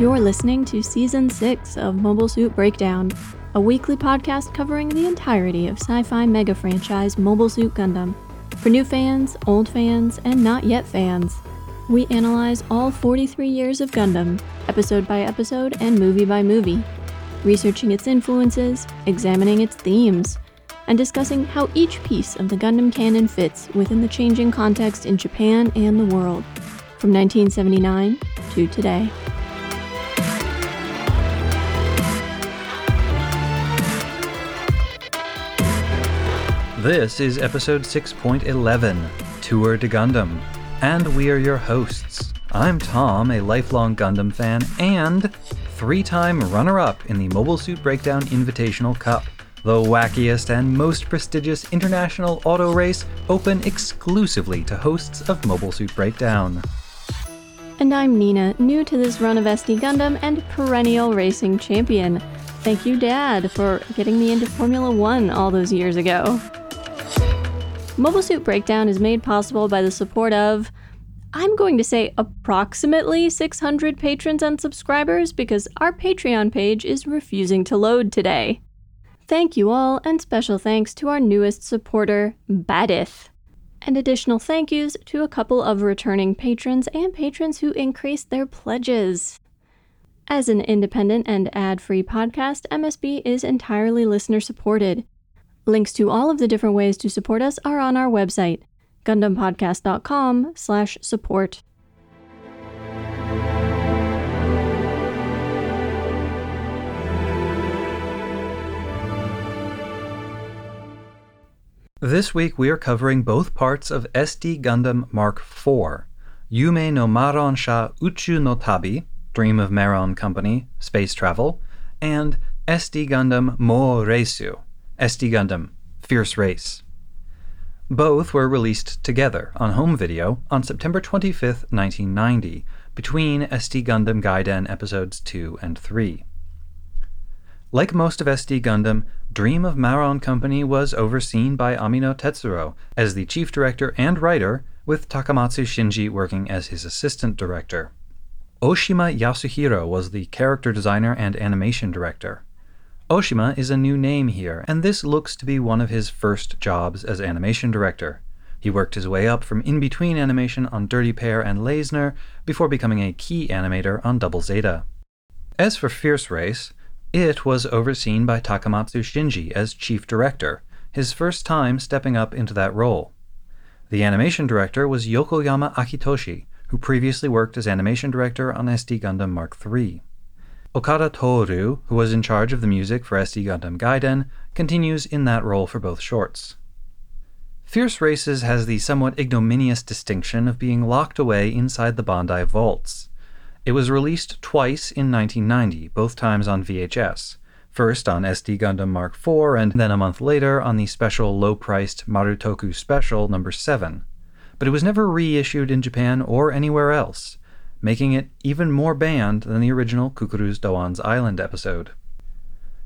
You're listening to Season 6 of Mobile Suit Breakdown, a weekly podcast covering the entirety of sci fi mega franchise Mobile Suit Gundam. For new fans, old fans, and not yet fans, we analyze all 43 years of Gundam, episode by episode and movie by movie, researching its influences, examining its themes, and discussing how each piece of the Gundam canon fits within the changing context in Japan and the world, from 1979 to today. This is episode 6.11 Tour de Gundam, and we are your hosts. I'm Tom, a lifelong Gundam fan and three time runner up in the Mobile Suit Breakdown Invitational Cup, the wackiest and most prestigious international auto race open exclusively to hosts of Mobile Suit Breakdown. And I'm Nina, new to this run of SD Gundam and perennial racing champion. Thank you, Dad, for getting me into Formula One all those years ago. Mobile Suit Breakdown is made possible by the support of, I'm going to say approximately 600 patrons and subscribers because our Patreon page is refusing to load today. Thank you all, and special thanks to our newest supporter, Badith. And additional thank yous to a couple of returning patrons and patrons who increased their pledges. As an independent and ad free podcast, MSB is entirely listener supported. Links to all of the different ways to support us are on our website, gundampodcast.com slash support. This week we are covering both parts of SD Gundam Mark IV, Yume no Maron Sha Uchu no Tabi, Dream of Maron Company, Space Travel, and SD Gundam Mo Reisu, SD Gundam Fierce Race. Both were released together on home video on September 25, 1990, between SD Gundam Gaiden episodes 2 and 3. Like most of SD Gundam, Dream of Maron Company was overseen by Amino Tetsuro as the chief director and writer, with Takamatsu Shinji working as his assistant director. Oshima Yasuhiro was the character designer and animation director. Oshima is a new name here, and this looks to be one of his first jobs as animation director. He worked his way up from in between animation on Dirty Pair and Layzner before becoming a key animator on Double Zeta. As for Fierce Race, it was overseen by Takamatsu Shinji as chief director, his first time stepping up into that role. The animation director was Yokoyama Akitoshi, who previously worked as animation director on SD Gundam Mark III. Okada Toru, who was in charge of the music for SD Gundam Gaiden, continues in that role for both shorts. Fierce Races has the somewhat ignominious distinction of being locked away inside the Bandai vaults. It was released twice in 1990, both times on VHS. First on SD Gundam Mark IV, and then a month later on the special low priced Marutoku Special number 7. But it was never reissued in Japan or anywhere else, making it even more banned than the original Cucuruz Doan's Island episode.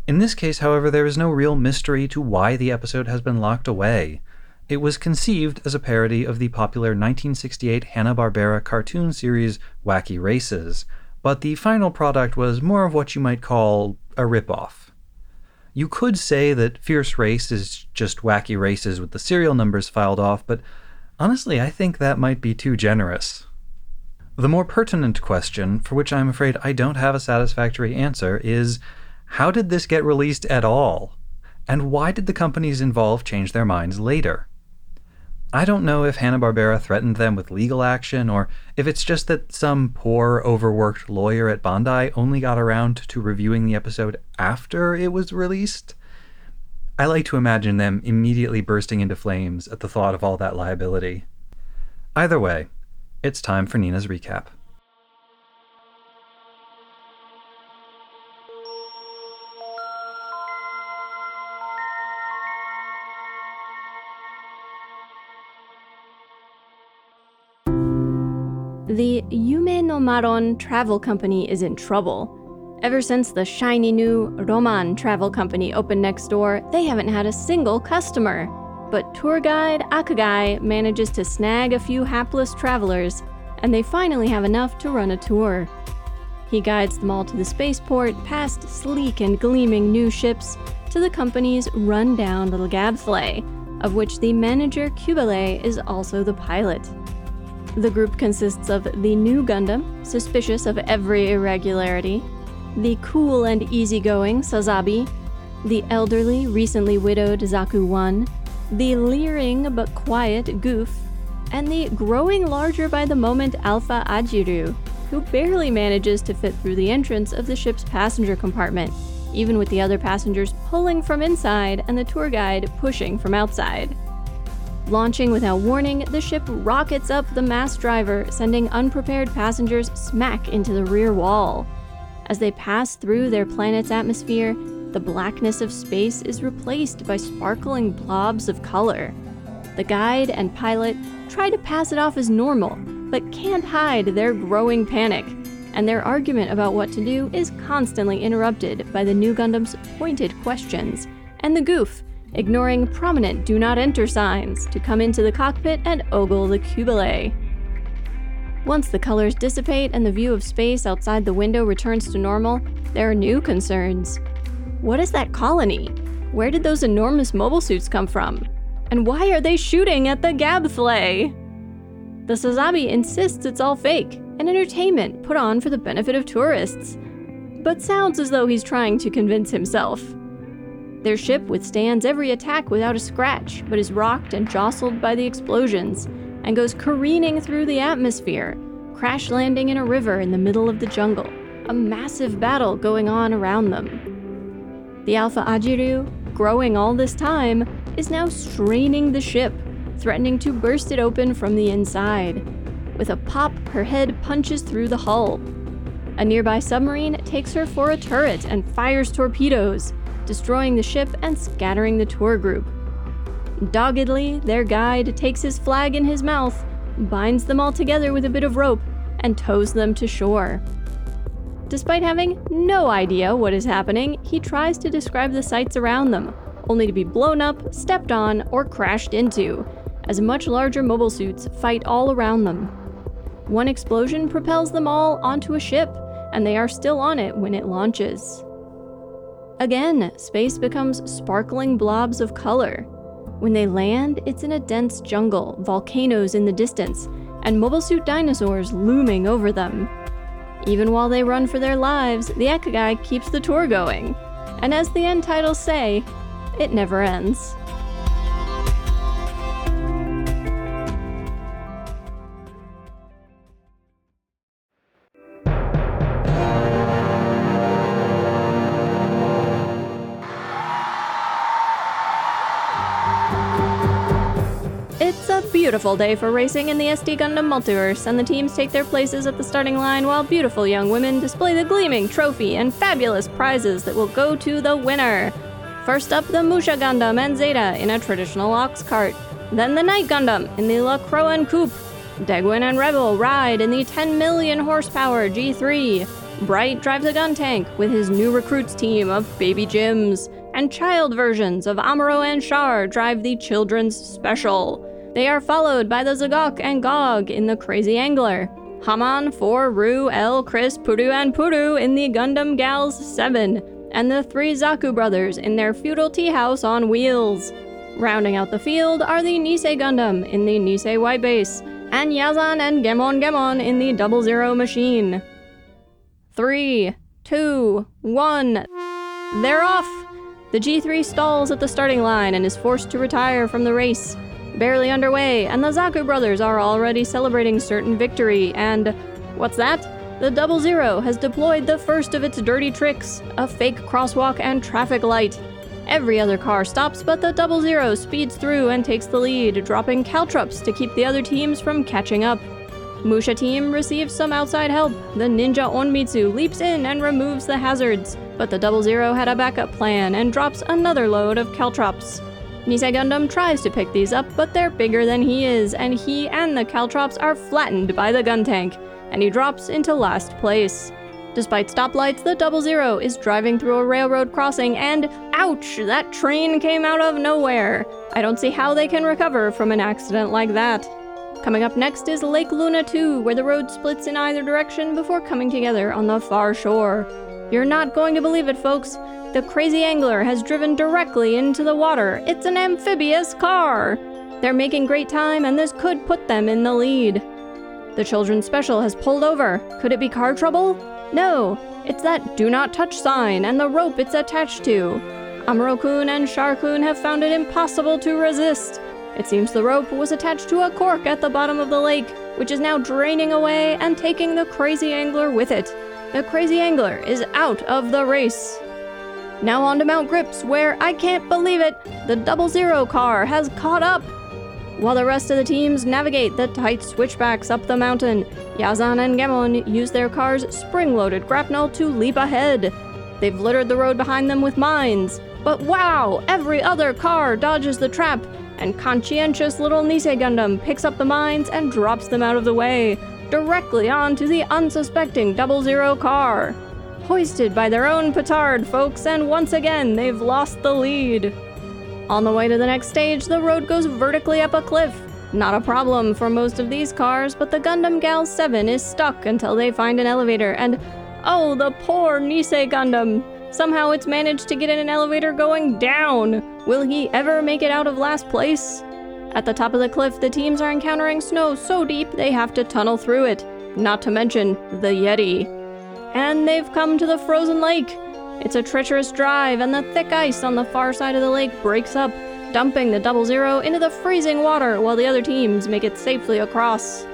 In this case, however, there is no real mystery to why the episode has been locked away. It was conceived as a parody of the popular 1968 Hanna-Barbera cartoon series Wacky Races, but the final product was more of what you might call a ripoff. You could say that Fierce Race is just Wacky Races with the serial numbers filed off, but honestly, I think that might be too generous. The more pertinent question, for which I'm afraid I don't have a satisfactory answer, is how did this get released at all? And why did the companies involved change their minds later? I don't know if Hanna-Barbera threatened them with legal action or if it's just that some poor, overworked lawyer at Bandai only got around to reviewing the episode after it was released. I like to imagine them immediately bursting into flames at the thought of all that liability. Either way, it's time for Nina's recap. The Yume no Maron Travel Company is in trouble. Ever since the shiny new Roman Travel Company opened next door, they haven't had a single customer. But tour guide Akagai manages to snag a few hapless travelers, and they finally have enough to run a tour. He guides them all to the spaceport, past sleek and gleaming new ships, to the company's run-down little gadfly, of which the manager Qubeley is also the pilot. The group consists of the new Gundam, suspicious of every irregularity, the cool and easygoing Sazabi, the elderly, recently widowed Zaku 1, the leering but quiet Gouf, and the growing larger by the moment Alpha Ajiru, who barely manages to fit through the entrance of the ship's passenger compartment, even with the other passengers pulling from inside and the tour guide pushing from outside. Launching without warning, the ship rockets up the mass driver, sending unprepared passengers smack into the rear wall. As they pass through their planet's atmosphere, the blackness of space is replaced by sparkling blobs of color. The guide and pilot try to pass it off as normal, but can't hide their growing panic, and their argument about what to do is constantly interrupted by the new Gundam's pointed questions and the Gouf, ignoring prominent do not enter signs to come into the cockpit and ogle the Qubeley. Once the colors dissipate and the view of space outside the window returns to normal, there are new concerns. What is that colony? Where did those enormous mobile suits come from? And why are they shooting at the Gabflay? The Sazabi insists it's all fake, an entertainment put on for the benefit of tourists, but sounds as though he's trying to convince himself. Their ship withstands every attack without a scratch, but is rocked and jostled by the explosions, and goes careening through the atmosphere, crash landing in a river in the middle of the jungle, a massive battle going on around them. The Alpha Ajiru, growing all this time, is now straining the ship, threatening to burst it open from the inside. With a pop, her head punches through the hull. A nearby submarine takes her for a turret and fires torpedoes, destroying the ship and scattering the tour group. Doggedly, their guide takes his flag in his mouth, binds them all together with a bit of rope, and tows them to shore. Despite having no idea what is happening, he tries to describe the sights around them, only to be blown up, stepped on, or crashed into, as much larger mobile suits fight all around them. One explosion propels them all onto a ship, and they are still on it when it launches. Again, space becomes sparkling blobs of color. When they land, it's in a dense jungle, volcanoes in the distance, and mobile suit dinosaurs looming over them. Even while they run for their lives, the Ekigai keeps the tour going. And as the end titles say, it never ends. Beautiful day for racing in the SD Gundam multiverse, and the teams take their places at the starting line while beautiful young women display the gleaming trophy and fabulous prizes that will go to the winner. First up, the Musha Gundam and Zeta in a traditional ox cart. Then the Knight Gundam in the La Croix Coupe. Degwin and Revil ride in the 10 million horsepower G3. Bright drives a gun tank with his new recruits team of baby GMs. And child versions of Amuro and Char drive the Children's Special. They are followed by the Z'Gok and Gog in the Crazy Angler. Haman, Four, Ru, El, Chris, Puru, and Puru in the Gundam Gals 7, and the three Zaku brothers in their feudal tea house on wheels. Rounding out the field are the Nisei Gundam in the Nisei White Base, and Yazan and Gemon Gemon in the Double Zero machine. Three, two, one. They're off! The G3 stalls at the starting line and is forced to retire from the race barely underway, and the Zaku brothers are already celebrating certain victory. And what's that? The Double Zero has deployed the first of its dirty tricks a fake crosswalk and traffic light. Every other car stops, but the Double Zero speeds through and takes the lead, dropping caltrops to keep the other teams from catching up. Musha team receives some outside help. The ninja Onmitsu leaps in and removes the hazards, but the Double Zero had a backup plan and drops another load of caltrops. Nisei Gundam tries to pick these up, but they're bigger than he is, and he and the Caltrops are flattened by the gun tank, and he drops into last place. Despite stoplights, the Double Zero is driving through a railroad crossing, and ouch, that train came out of nowhere. I don't see how they can recover from an accident like that. Coming up next is Lake Luna 2, where the road splits in either direction before coming together on the far shore. You're not going to believe it, folks. The crazy angler has driven directly into the water. It's an amphibious car. They're making great time, and this could put them in the lead. The children's special has pulled over. Could it be car trouble? No, it's that do not touch sign and the rope it's attached to. Amuro-kun and Char-kun have found it impossible to resist. It seems the rope was attached to a cork at the bottom of the lake, which is now draining away and taking the crazy angler with it. The crazy angler is out of the race. Now on to Mount Gryps, where I can't believe it, the double zero car has caught up. While the rest of the teams navigate the tight switchbacks up the mountain, Yazan and Gemon use their car's spring loaded grapnel to leap ahead. They've littered the road behind them with mines. But wow, every other car dodges the trap, and conscientious little Nisei Gundam picks up the mines and drops them out of the way, directly onto the unsuspecting Double Zero car. Hoisted by their own petard, folks, and once again they've lost the lead. On the way to the next stage, the road goes vertically up a cliff. Not a problem for most of these cars, but the Gundam Gal 7 is stuck until they find an elevator, and oh, the poor Nisei Gundam! Somehow it's managed to get in an elevator going down! Will he ever make it out of last place? At the top of the cliff, the teams are encountering snow so deep they have to tunnel through it, not to mention the Yeti. And they've come to the frozen lake. It's a treacherous drive, and the thick ice on the far side of the lake breaks up, dumping the double zero into the freezing water while the other teams make it safely across.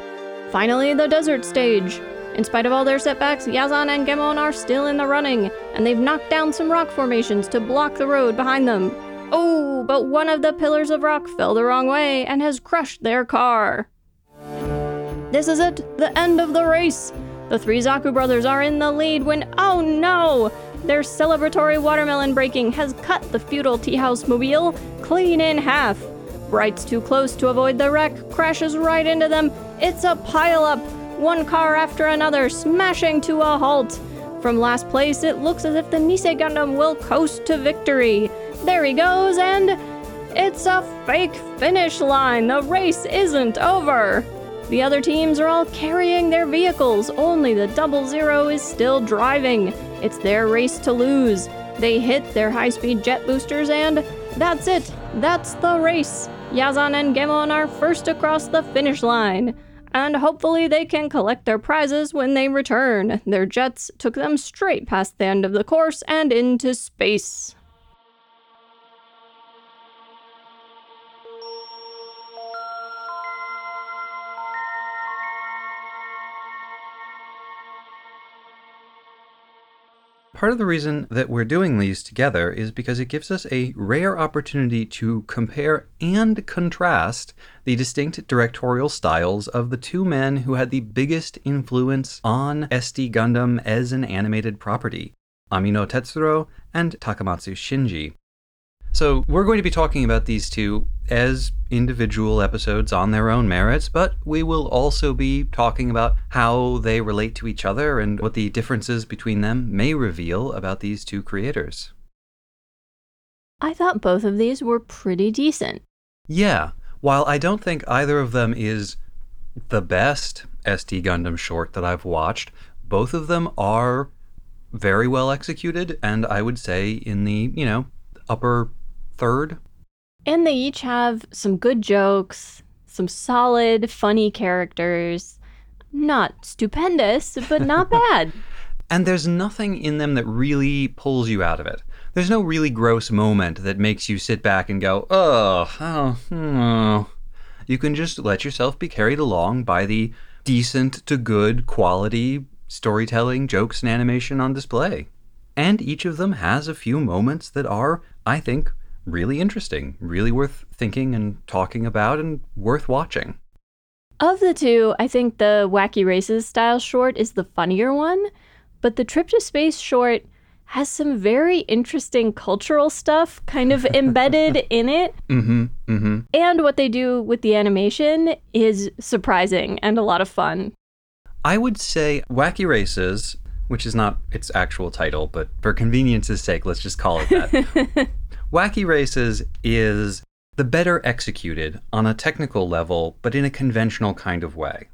Finally, the desert stage. In spite of all their setbacks, Yazan and Gemon are still in the running, and they've knocked down some rock formations to block the road behind them. Oh, but one of the pillars of rock fell the wrong way and has crushed their car. This is it, the end of the race. The three Zaku brothers are in the lead when, oh no! Their celebratory watermelon breaking has cut the feudal tea house mobile clean in half. Bright's too close to avoid the wreck, crashes right into them. It's a pileup, one car after another, smashing to a halt. From last place, it looks as if the Nisei Gundam will coast to victory. There he goes, and it's a fake finish line. The race isn't over. The other teams are all carrying their vehicles, only the Double Zero is still driving. It's their race to lose. They hit their high speed jet boosters, and that's it. That's the race. Yazan and Gemon are first across the finish line. And hopefully they can collect their prizes when they return. Their jets took them straight past the end of the course and into space. Part of the reason that we're doing these together is because it gives us a rare opportunity to compare and contrast the distinct directorial styles of the two men who had the biggest influence on SD Gundam as an animated property, Amino Tetsuro and Takamatsu Shinji. So, we're going to be talking about these two as individual episodes on their own merits, but we will also be talking about how they relate to each other and what the differences between them may reveal about these two creators. I thought both of these were pretty decent. Yeah, while I don't think either of them is the best SD Gundam short that I've watched, both of them are very well executed, and I would say in the, you know, upper third. And they each have some good jokes, some solid, funny characters. Not stupendous, but not bad. and there's nothing in them that really pulls you out of it. There's no really gross moment that makes you sit back and go, oh, oh, oh. You can just let yourself be carried along by the decent to good quality storytelling, jokes, and animation on display. And each of them has a few moments that are, I think, really interesting, really worth thinking and talking about, and worth watching. Of the two, I think the Wacky Races style short is the funnier one, but the Trip to Space short has some very interesting cultural stuff kind of embedded in it. Mm-hmm, mm-hmm. And what they do with the animation is surprising and a lot of fun. I would say Wacky Races, which is not its actual title, but for convenience's sake, let's just call it that. Wacky Races is the better executed on a technical level, but in a conventional kind of way.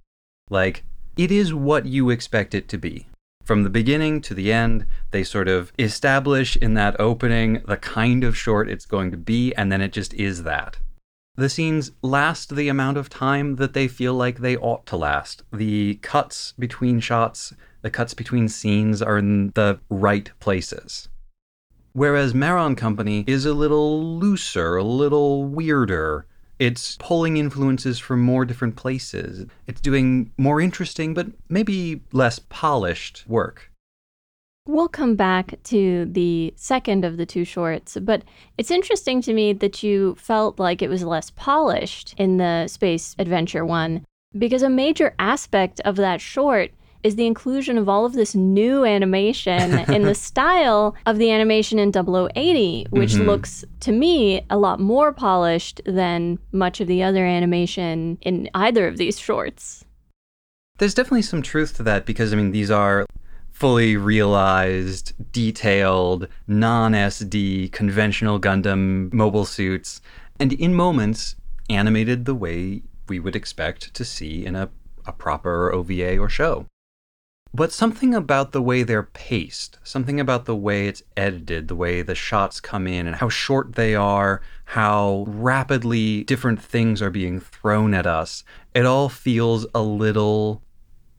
Like, it is what you expect it to be. From the beginning to the end, they sort of establish in that opening the kind of short it's going to be, and then it just is that. The scenes last the amount of time that they feel like they ought to last. The cuts between shots, the cuts between scenes are in the right places. Whereas Maron Company is a little looser, a little weirder. It's pulling influences from more different places. It's doing more interesting, but maybe less polished work. We'll come back to the second of the two shorts, but it's interesting to me that you felt like it was less polished in the space adventure one, because a major aspect of that short is the inclusion of all of this new animation in the style of the animation in 0080, which mm-hmm. looks to me a lot more polished than much of the other animation in either of these shorts. There's definitely some truth to that because, I mean, these are fully realized, detailed, non SD, conventional Gundam mobile suits, and in moments animated the way we would expect to see in a, a proper OVA or show. But something about the way they're paced, something about the way it's edited, the way the shots come in, and how short they are, how rapidly different things are being thrown at us, it all feels a little.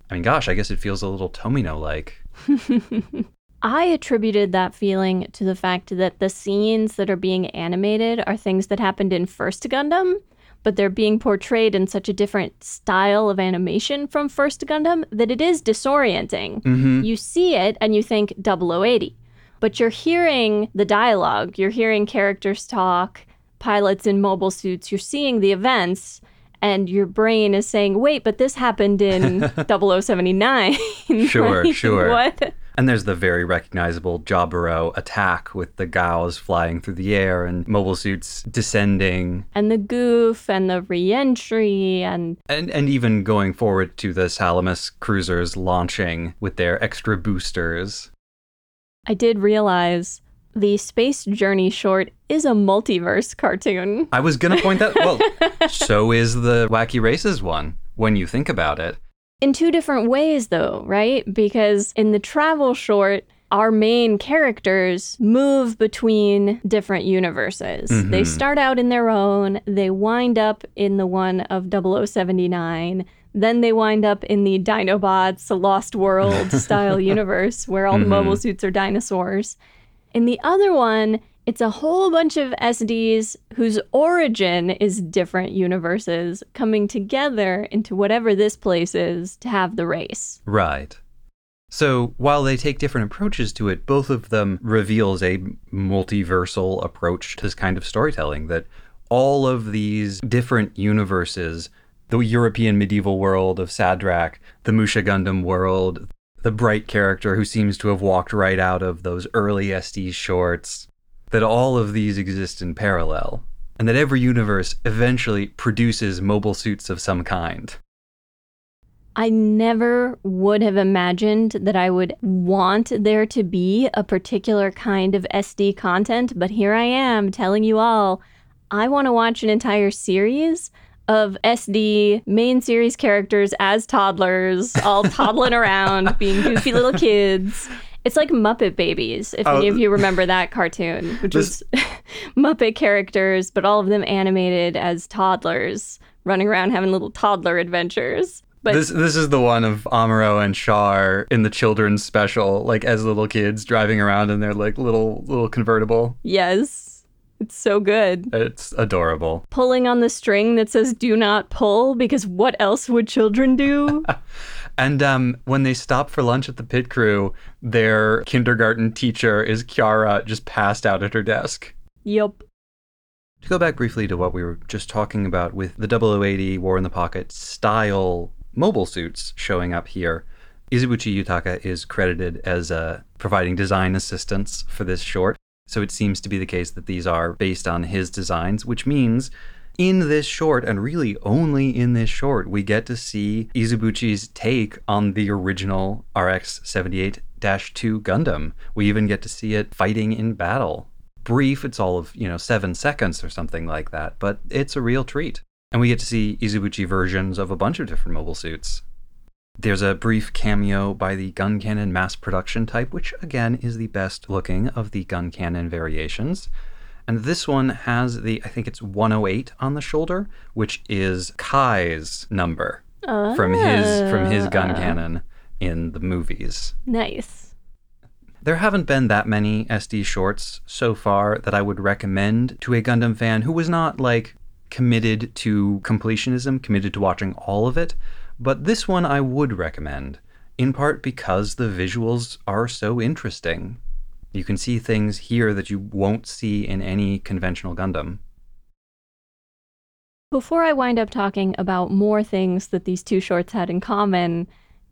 I mean, gosh, I guess it feels a little Tomino like. I attributed that feeling to the fact that the scenes that are being animated are things that happened in First Gundam but they're being portrayed in such a different style of animation from First Gundam that it is disorienting. Mm-hmm. You see it and you think 0080, but you're hearing the dialogue, you're hearing characters talk, pilots in mobile suits, you're seeing the events. And your brain is saying, wait, but this happened in 0079. Sure, like, sure. What? And there's the very recognizable Jaburo attack with the Gaos flying through the air and mobile suits descending. And the Gouf and the reentry and and and even going forward to the Salamis cruisers launching with their extra boosters. I did realize the Space Journey short is a multiverse cartoon. I was going to point that. Well, so is the Wacky Races one when you think about it in two different ways, though, right? Because in the travel short, our main characters move between different universes. Mm-hmm. They start out in their own, they wind up in the one of 0079, then they wind up in the Dinobots, Lost World style universe where all mm-hmm. the mobile suits are dinosaurs. In the other one, it's a whole bunch of SDs whose origin is different universes coming together into whatever this place is to have the race. Right. So while they take different approaches to it, both of them reveals a multiversal approach to this kind of storytelling that all of these different universes, the European medieval world of Sadrak, the Musha Gundam world, the bright character who seems to have walked right out of those early SD shorts, that all of these exist in parallel, and that every universe eventually produces mobile suits of some kind. I never would have imagined that I would want there to be a particular kind of SD content, but here I am telling you all I want to watch an entire series of SD main series characters as toddlers, all toddling around, being goofy little kids. It's like Muppet Babies, if oh, any of you remember that cartoon, which this... was Muppet characters, but all of them animated as toddlers running around having little toddler adventures. But this this is the one of Amuro and Char in the children's special, like as little kids driving around in their like little little convertible. Yes. It's so good. It's adorable. Pulling on the string that says do not pull because what else would children do? And um, when they stop for lunch at the pit crew, their kindergarten teacher is Kiara, just passed out at her desk. Yep. To go back briefly to what we were just talking about with the 0080 War in the Pocket style mobile suits showing up here, Izubuchi Yutaka is credited as uh, providing design assistance for this short. So it seems to be the case that these are based on his designs, which means in this short, and really only in this short, we get to see Izubuchi's take on the original RX 78 2 Gundam. We even get to see it fighting in battle. brief. It's all of, you know, seven seconds or something like that, but it's a real treat. And we get to see Izubuchi versions of a bunch of different mobile suits. There's a brief cameo by the gun cannon mass production type, which again is the best looking of the gun cannon variations. And this one has the, I think it's 108 on the shoulder, which is Kai's number from his from his gun Ah. cannon in the movies. Nice. There haven't been that many SD shorts so far that I would recommend to a Gundam fan who was not like committed to completionism, committed to watching all of it, but this one I would recommend, in part because the visuals are so interesting. You can see things here that you won't see in any conventional Gundam. Before I wind up talking about more things that these two shorts had in common,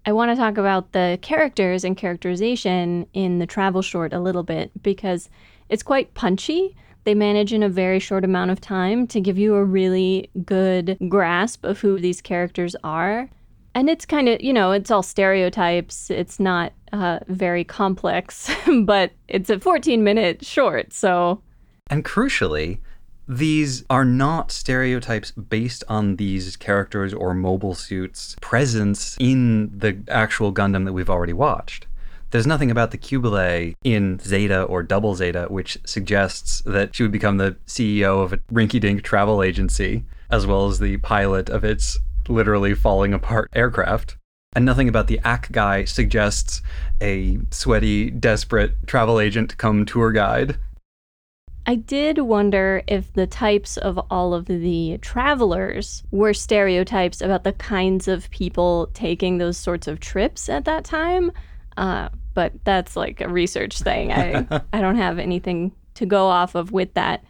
I want to talk about the characters and characterization in the travel short a little bit because it's quite punchy. They manage in a very short amount of time to give you a really good grasp of who these characters are. And it's kind of, you know, it's all stereotypes. It's not uh, very complex, but it's a 14 minute short. So And crucially, these are not stereotypes based on these characters or mobile suits' presence in the actual Gundam that we've already watched. There's nothing about the Qubeley in Zeta or Double Zeta which suggests that she would become the CEO of a rinky dink travel agency, as well as the pilot of its literally falling apart aircraft. And nothing about the Acguy suggests a sweaty, desperate travel agent come tour guide. I did wonder if the types of all of the travelers were stereotypes about the kinds of people taking those sorts of trips at that time. Uh, but that's like a research thing. I, I don't have anything to go off of with that.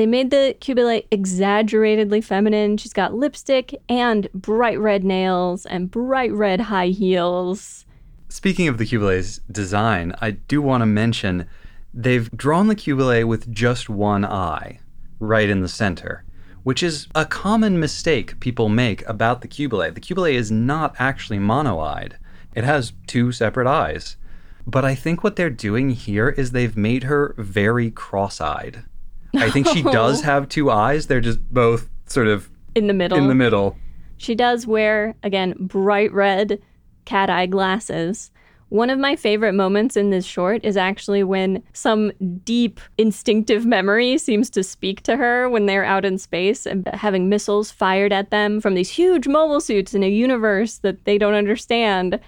They made the Qubeley exaggeratedly feminine. She's got lipstick and bright red nails and bright red high heels. Speaking of the Qubeley's design, I do want to mention they've drawn the Qubeley with just one eye, right in the center, which is a common mistake people make about the Qubeley. The Qubeley is not actually mono-eyed. It has two separate eyes. But I think what they're doing here is they've made her very cross-eyed. I think she does have two eyes. They're just both sort of In the middle. in the middle. She does wear, again, bright red cat eye glasses. One of my favorite moments in this short is actually when some deep instinctive memory seems to speak to her when they're out in space and having missiles fired at them from these huge mobile suits in a universe that they don't understand.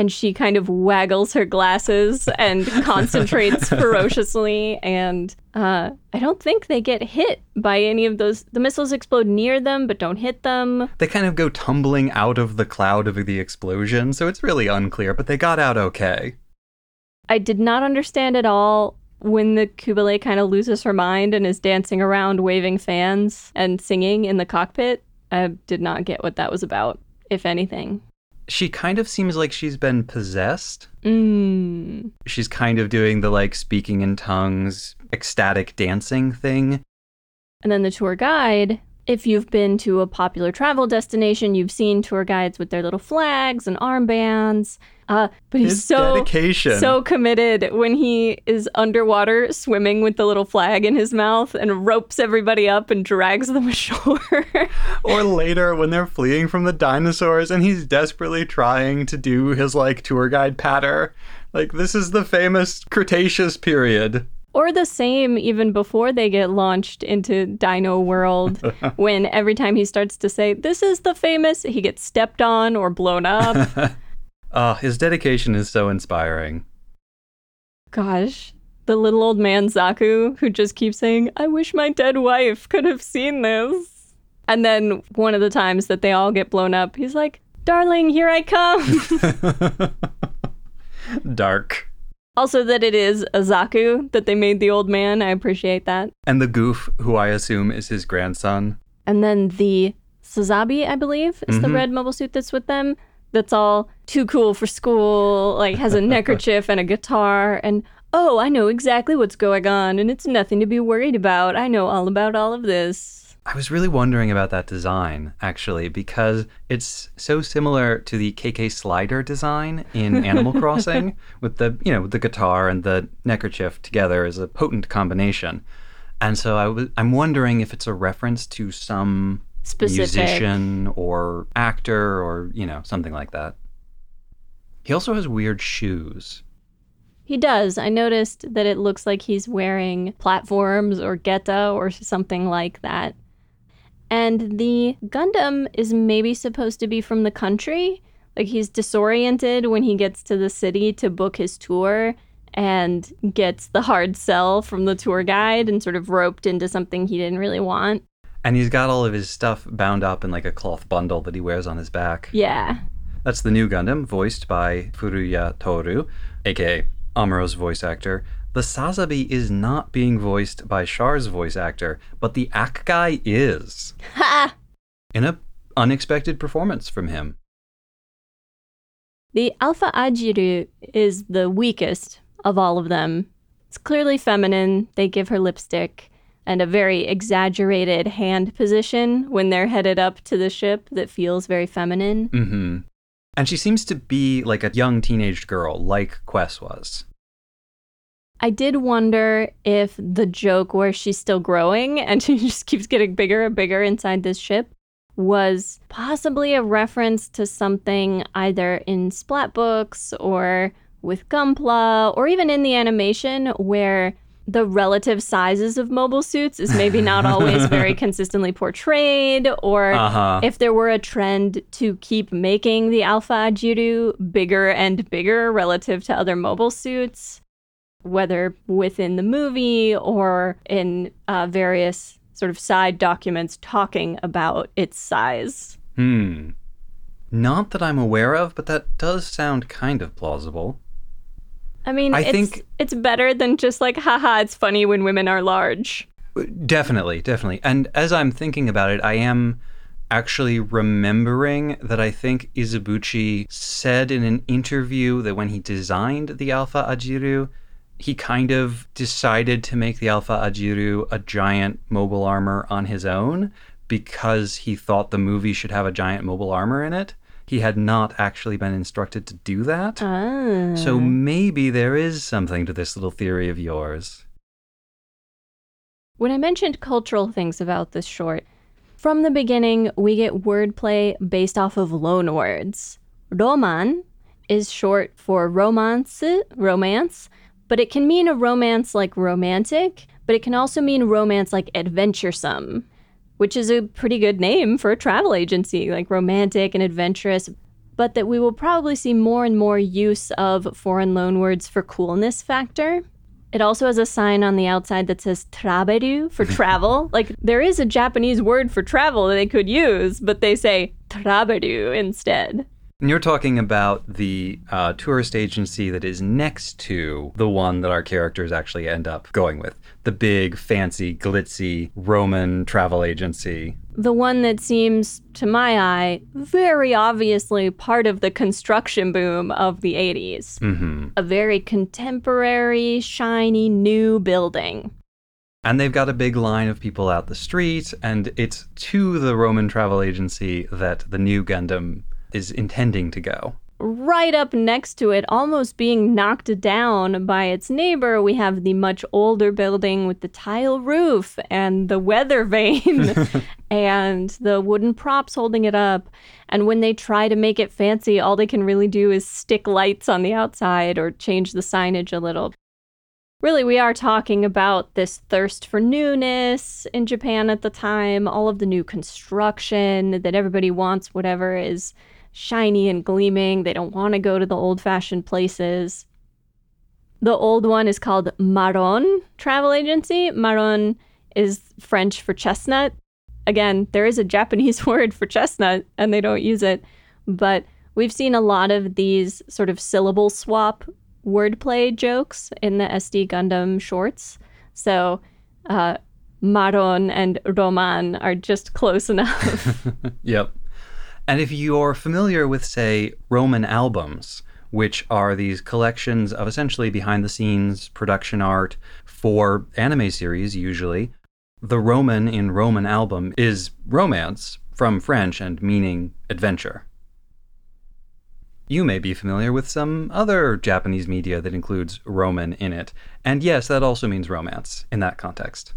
And she kind of waggles her glasses and concentrates ferociously. And uh, I don't think they get hit by any of those. The missiles explode near them, but don't hit them. They kind of go tumbling out of the cloud of the explosion, so it's really unclear, but they got out okay. I did not understand at all when the Qubeley kind of loses her mind and is dancing around waving fans and singing in the cockpit. I did not get what that was about, if anything. She kind of seems like she's been possessed. Mm. She's kind of doing the like speaking in tongues, ecstatic dancing thing. And then the tour guide, if you've been to a popular travel destination, you've seen tour guides with their little flags and armbands. Uh, but he's His so dedication. so committed when he is underwater swimming with the little flag in his mouth and ropes everybody up and drags them ashore. or later when they're fleeing from the dinosaurs and he's desperately trying to do his like tour guide patter. Like this is the famous Cretaceous period. Or the same even before they get launched into Dino World, when every time he starts to say, This is the famous, he gets stepped on or blown up. Ah, his dedication is so inspiring. Gosh, the little old man Zaku who just keeps saying, I wish my dead wife could have seen this. And then one of the times that they all get blown up, he's like, Darling, here I come. Dark. Also, that it is a Zaku that they made the old man. I appreciate that. And the Gouf, who I assume is his grandson. And then the Sazabi, I believe, is the Mhm. red mobile suit that's with them. That's all too cool for school, like has a neckerchief and a guitar. And oh, I know exactly what's going on, and it's nothing to be worried about. I know all about all of this. I was really wondering about that design actually because it's so similar to the KK Slider design in Animal Crossing with the you know the guitar and the neckerchief together as a potent combination. And so I was I'm wondering if it's a reference to some Specific. musician or actor or you know something like that. He also has weird shoes. He does. I noticed that it looks like he's wearing platforms or geta or something like that. And the Gundam is maybe supposed to be from the country. Like he's disoriented when he gets to the city to book his tour and gets the hard sell from the tour guide and sort of roped into something he didn't really want. And he's got all of his stuff bound up in like a cloth bundle that he wears on his back. Yeah. That's the new Gundam, voiced by Furuya Toru, aka Amuro's voice actor. The Sazabi is not being voiced by Char's voice actor, but the Acguy is. Ha! In an unexpected performance from him. The Alpha Ajiru is the weakest of all of them. It's clearly feminine. They give her lipstick and a very exaggerated hand position when they're headed up to the ship that feels very feminine. Mm-hmm. And she seems to be like a young teenage girl, like Quess was. I did wonder if the joke where she's still growing and she just keeps getting bigger and bigger inside this ship was possibly a reference to something either in Splat books or with Gunpla or even in the animation where the relative sizes of mobile suits is maybe not always very consistently portrayed, or Uh-huh. if there were a trend to keep making the Alpha Ajiru bigger and bigger relative to other mobile suits, whether within the movie or in uh, various sort of side documents talking about its size. Hmm. Not that I'm aware of, but that does sound kind of plausible. I mean, I it's, think- it's better than just like, haha, it's funny when women are large. Definitely, definitely. And as I'm thinking about it, I am actually remembering that I think Izubuchi said in an interview that when he designed the Alpha Ajiru, he kind of decided to make the Alpha Ajiru a giant mobile armor on his own because he thought the movie should have a giant mobile armor in it. He had not actually been instructed to do that. Ah. So maybe there is something to this little theory of yours. When I mentioned cultural things about this short, from the beginning, we get wordplay based off of loan words. Roman is short for romance, romance, but it can mean a romance like romantic, but it can also mean romance like adventuresome, which is a pretty good name for a travel agency, like romantic and adventurous. But that we will probably see more and more use of foreign loan words for coolness factor. It also has a sign on the outside that says traberu for travel. like there is a Japanese word for travel that they could use, but they say traberu instead. And you're talking about the uh, tourist agency that is next to the one that our characters actually end up going with. The big, fancy, glitzy Roman travel agency. The one that seems, to my eye, very obviously part of the construction boom of the 80s. hmm A very contemporary, shiny, new building. And they've got a big line of people out the street, and it's to the Roman travel agency that the new Gundam is intending to go. Right up next to it, almost being knocked down by its neighbor, we have the much older building with the tile roof and the weather vane and the wooden props holding it up. And when they try to make it fancy, all they can really do is stick lights on the outside or change the signage a little. Really, we are talking about this thirst for newness in Japan at the time, all of the new construction that everybody wants, whatever is shiny and gleaming. They don't want to go to the old fashioned places. The old one is called Maron Travel Agency. Maron is French for chestnut. Again, there is a Japanese word for chestnut and they don't use it, but we've seen a lot of these sort of syllable swap wordplay jokes in the SD Gundam shorts. So, uh, Maron and Roman are just close enough. Yep. And if you're familiar with, say, Roman albums, which are these collections of essentially behind the scenes production art for anime series, usually, The Roman in Roman album is romance from French and meaning adventure. You may be familiar with some other Japanese media that includes Roman in it. And yes, that also means romance in that context.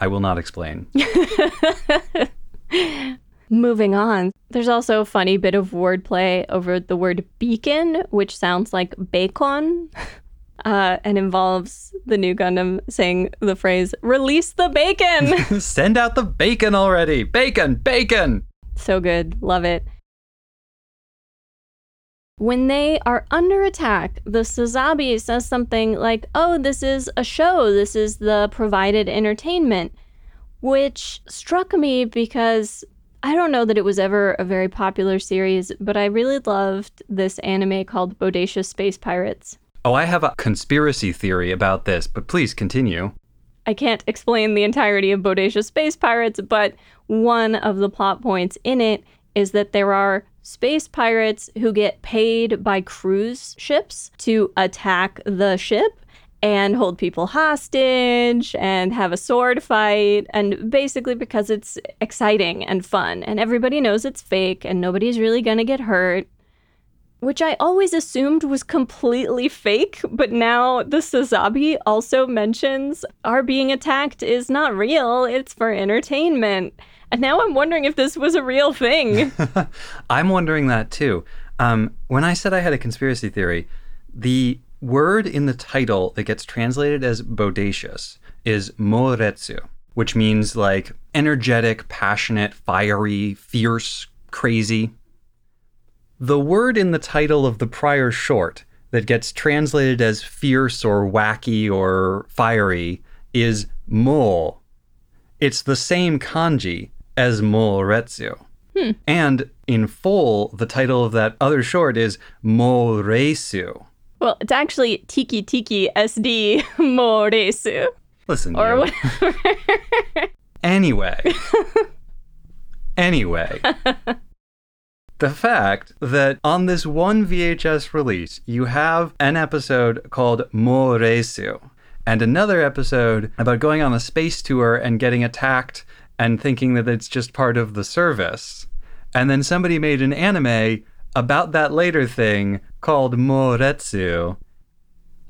I will not explain. Moving on, there's also a funny bit of wordplay over the word beacon, which sounds like bacon, uh, and involves the new Gundam saying the phrase, release the bacon! Send out the bacon already! Bacon! Bacon! so good. Love it. When they are under attack, the Sazabi says something like, Oh, this is a show, this is the provided entertainment, which struck me because I don't know that it was ever a very popular series, but I really loved this anime called Bodacious Space Pirates. Oh, I have a conspiracy theory about this, but please continue. I can't explain the entirety of Bodacious Space Pirates, but one of the plot points in it is that there are space pirates who get paid by cruise ships to attack the ship and hold people hostage and have a sword fight and basically because it's exciting and fun and everybody knows it's fake and nobody's really going to get hurt which I always assumed was completely fake, but now the Sazabi also mentions our being attacked is not real, it's for entertainment. And now I'm wondering if this was a real thing. I'm wondering that too. Um, when I said I had a conspiracy theory, the word in the title that gets translated as bodacious is moretsu, which means like energetic, passionate, fiery, fierce, crazy. The word in the title of the prior short that gets translated as fierce or wacky or fiery is mo. It's the same kanji as moretsu. Hmm. And in full, the title of that other short is Moresu. Well, it's actually Tiki Tiki SD Moresu. Listen, Or you. whatever. Anyway. anyway. The fact that on this one VHS release, you have an episode called Moresu and another episode about going on a space tour and getting attacked and thinking that it's just part of the service. And then somebody made an anime about that later thing called Moretsu.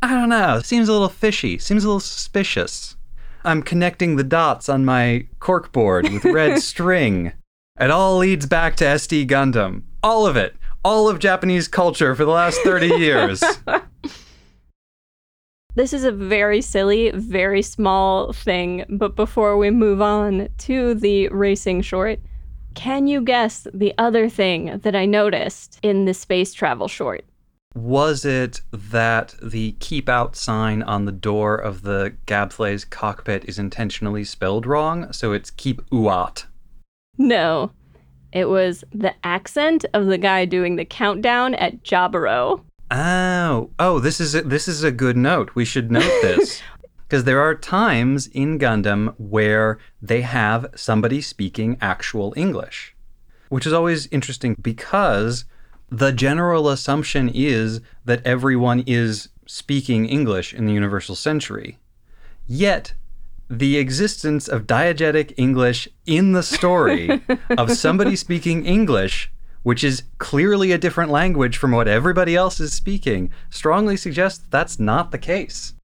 I don't know. Seems a little fishy. Seems a little suspicious. I'm connecting the dots on my corkboard with red string. It all leads back to SD Gundam. All of it. All of Japanese culture for the last 30 years. This is a very silly, very small thing, but before we move on to the racing short, can you guess the other thing that I noticed in the space travel short? Was it that the keep out sign on the door of the Gabthley's cockpit is intentionally spelled wrong? So it's keep uat. No. It was the accent of the guy doing the countdown at Jaburo. Oh, oh, this is a, this is a good note. We should note this because there are times in Gundam where they have somebody speaking actual English, which is always interesting because the general assumption is that everyone is speaking English in the universal century. Yet the existence of diegetic English in the story of somebody speaking English, which is clearly a different language from what everybody else is speaking, strongly suggests that's not the case.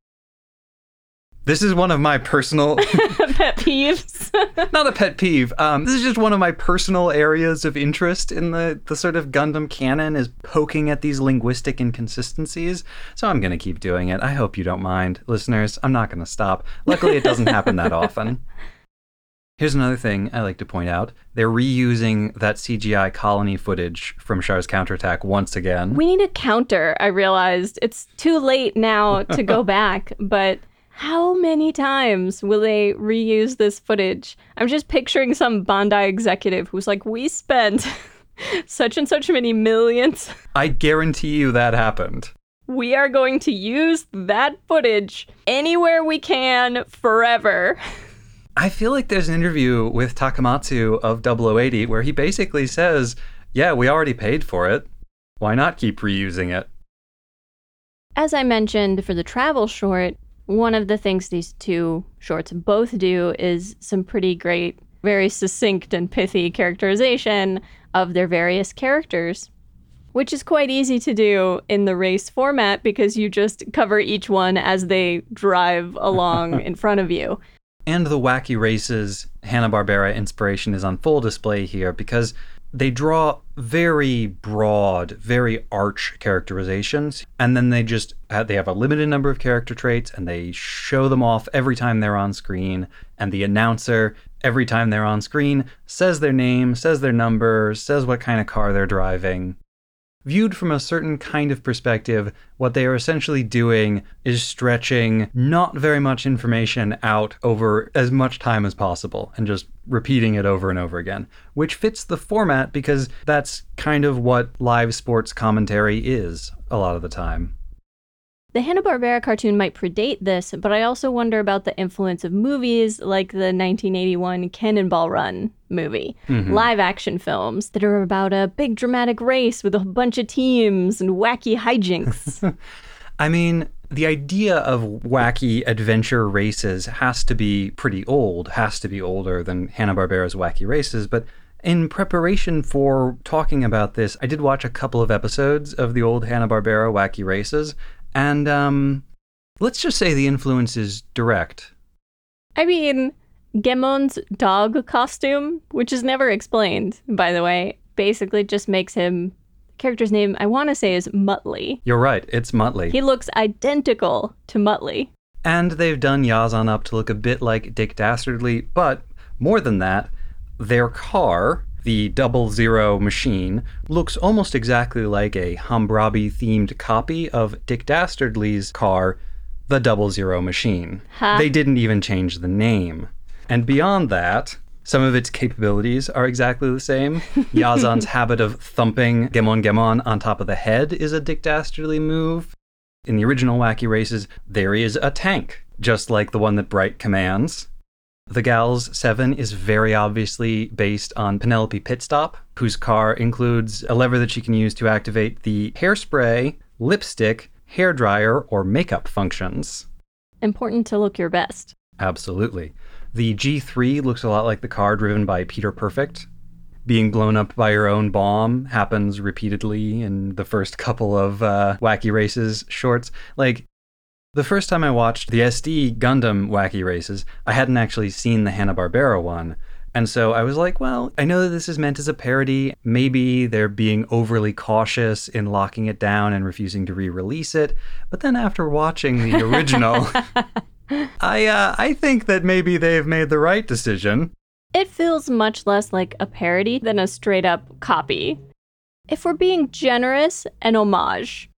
This is one of my personal, Pet peeves. not a pet peeve. Um, this is just one of my personal areas of interest in the, the sort of Gundam canon is poking at these linguistic inconsistencies. So I'm going to keep doing it. I hope you don't mind, listeners. I'm not going to stop. Luckily, it doesn't happen that often. Here's another thing I like to point out. They're reusing that CGI colony footage from Char's counterattack once again. we need a counter, I realized. It's too late now to go back, but how many times will they reuse this footage? I'm just picturing some Bandai executive who's like, we spent such and such many millions. I guarantee you that happened. We are going to use that footage anywhere we can forever. I feel like there's an interview with Takamatsu of 0080 where he basically says, Yeah, we already paid for it. Why not keep reusing it? As I mentioned for the travel short, one of the things these two shorts both do is some pretty great, very succinct and pithy characterization of their various characters, which is quite easy to do in the race format because you just cover each one as they drive along in front of you. And the wacky races Hanna-Barbera inspiration is on full display here because they draw very broad, very arch characterizations, and then they just have, they have a limited number of character traits, and they show them off every time they're on screen. And the announcer, every time they're on screen, says their name, says their number, says what kind of car they're driving. Viewed from a certain kind of perspective, what they are essentially doing is stretching not very much information out over as much time as possible and just repeating it over and over again, which fits the format because that's kind of what live sports commentary is a lot of the time. The Hanna-Barbera cartoon might predate this, but I also wonder about the influence of movies like the 1981 Cannonball Run movie. Mm-hmm. Live action films that are about a big dramatic race with a bunch of teams and wacky hijinks. I mean, the idea of wacky adventure races has to be pretty old, has to be older than Hanna-Barbera's Wacky Races, but in preparation for talking about this, I did watch a couple of episodes of the old Hanna-Barbera Wacky Races, and um, let's just say the influence is direct. I mean, Gemon's dog costume, which is never explained, by the way, basically just makes him the character's name I want to say is Muttley. You're right, it's Muttley. He looks identical to Muttley. And they've done Yazan up to look a bit like Dick Dastardly, but more than that, their car, the Double Zero machine, looks almost exactly like a Hambrabi themed copy of Dick Dastardly's car, the Double Zero machine. Ha. They didn't even change the name. And beyond that, some of its capabilities are exactly the same. Yazan's habit of thumping Gemon Gemon on top of the head is a Dick Dastardly move. In the original Wacky Races, there is a tank, just like the one that Bright commands. The Gals 7 is very obviously based on Penelope Pitstop, whose car includes a lever that she can use to activate the hairspray, lipstick, hair dryer, or makeup functions. Important to look your best. Absolutely. The G3 looks a lot like the car driven by Peter Perfect. Being blown up by your own bomb happens repeatedly in the first couple of uh, Wacky Races shorts. Like, the first time I watched the SD Gundam Wacky Races, I hadn't actually seen the Hanna-Barbera one. And so I was like, well, I know that this is meant as a parody. Maybe they're being overly cautious in locking it down and refusing to re release it. But then after watching the original, I, uh, I think that maybe they've made the right decision. It feels much less like a parody than a straight up copy. If we're being generous, an homage.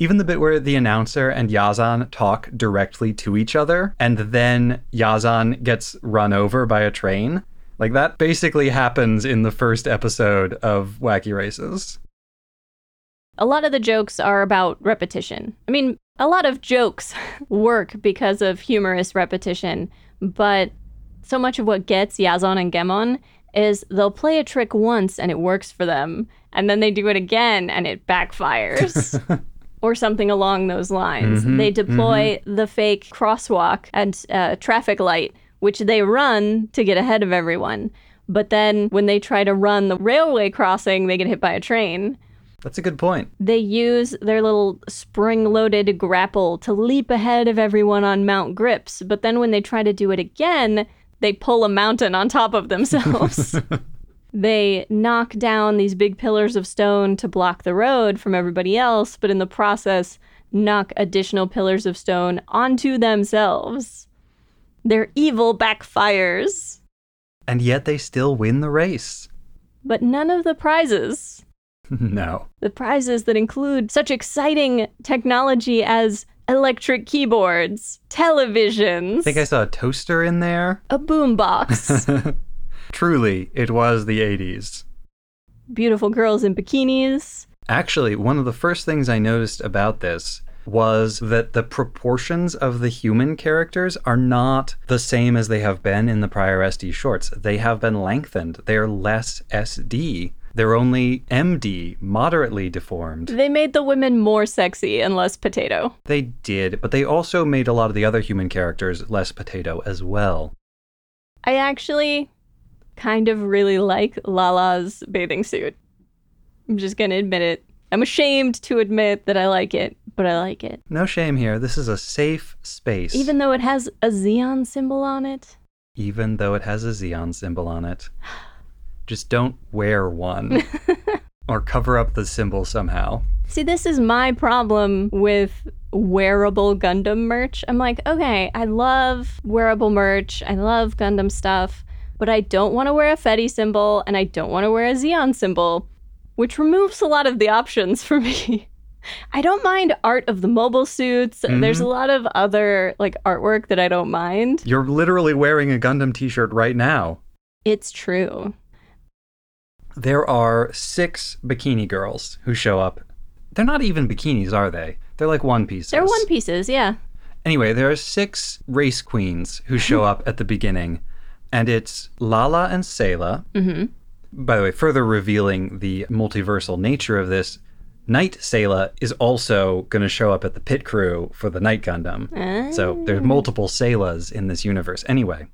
Even the bit where the announcer and Yazan talk directly to each other, and then Yazan gets run over by a train, like that basically happens in the first episode of Wacky Races. A lot of the jokes are about repetition. I mean, a lot of jokes work because of humorous repetition, but so much of what gets Yazan and Gemon is they'll play a trick once and it works for them, and then they do it again and it backfires. or something along those lines. Mhm, they deploy the fake crosswalk and uh, traffic light, which they run to get ahead of everyone. But then when they try to run the railway crossing, they get hit by a train. That's a good point. They use their little spring loaded grapple to leap ahead of everyone on Mount Gryps. But then when they try to do it again, they pull a mountain on top of themselves. they knock down these big pillars of stone to block the road from everybody else, but in the process, knock additional pillars of stone onto themselves. Their evil backfires, And yet they still win the race. but none of the prizes. no. The prizes that include such exciting technology as electric keyboards, televisions, I think I saw a toaster in there. a boombox, Truly, it was the 80s. beautiful girls in bikinis. Actually, one of the first things I noticed about this was that the proportions of the human characters are not the same as they have been in the prior SD shorts. They have been lengthened. They are less SD. They're only MD, moderately deformed. They made the women more sexy and less potato. They did, but they also made a lot of the other human characters less potato as well. I actually kind of really like Lala's bathing suit. I'm just gonna admit it. I'm ashamed to admit that I like it, but I like it. No shame here. This is a safe space. Even though it has a Zeon symbol on it. Even though it has a Zeon symbol on it. Just don't wear one. or cover up the symbol somehow. See, this is my problem with wearable Gundam merch. I'm like, okay, I love wearable merch. I love Gundam stuff, but I don't want to wear a Fetty symbol and I don't want to wear a Zeon symbol, which removes a lot of the options for me. I don't mind art of the mobile suits. There's a mm-hmm. lot of other like artwork that I don't mind. You're literally wearing a Gundam t shirt right now. It's true. There are six bikini girls who show up. They're not even bikinis, are they? They're like one pieces. They're one pieces, yeah. Anyway, there are six race queens who show up at the beginning, and it's Lala and Sayla. Mm-hmm. By the way, further revealing the multiversal nature of this, Knight Sayla is also going to show up at the pit crew for the Knight Gundam. So there's multiple Saylas in this universe. Anyway,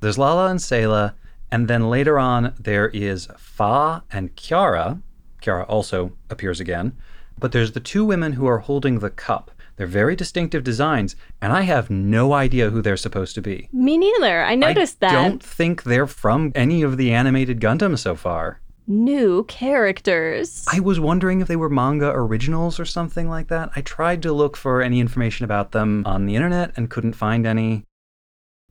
there's Lala and Sayla, and then later on there is Fa and Kiara. Kiara also appears again. But there's the two women who are holding the cup. They're very distinctive designs, and I have no idea who they're supposed to be. Me neither. I noticed I that. I don't think they're from any of the animated Gundam so far. New characters. I was wondering if they were manga originals or something like that. I tried to look for any information about them on the internet and couldn't find any.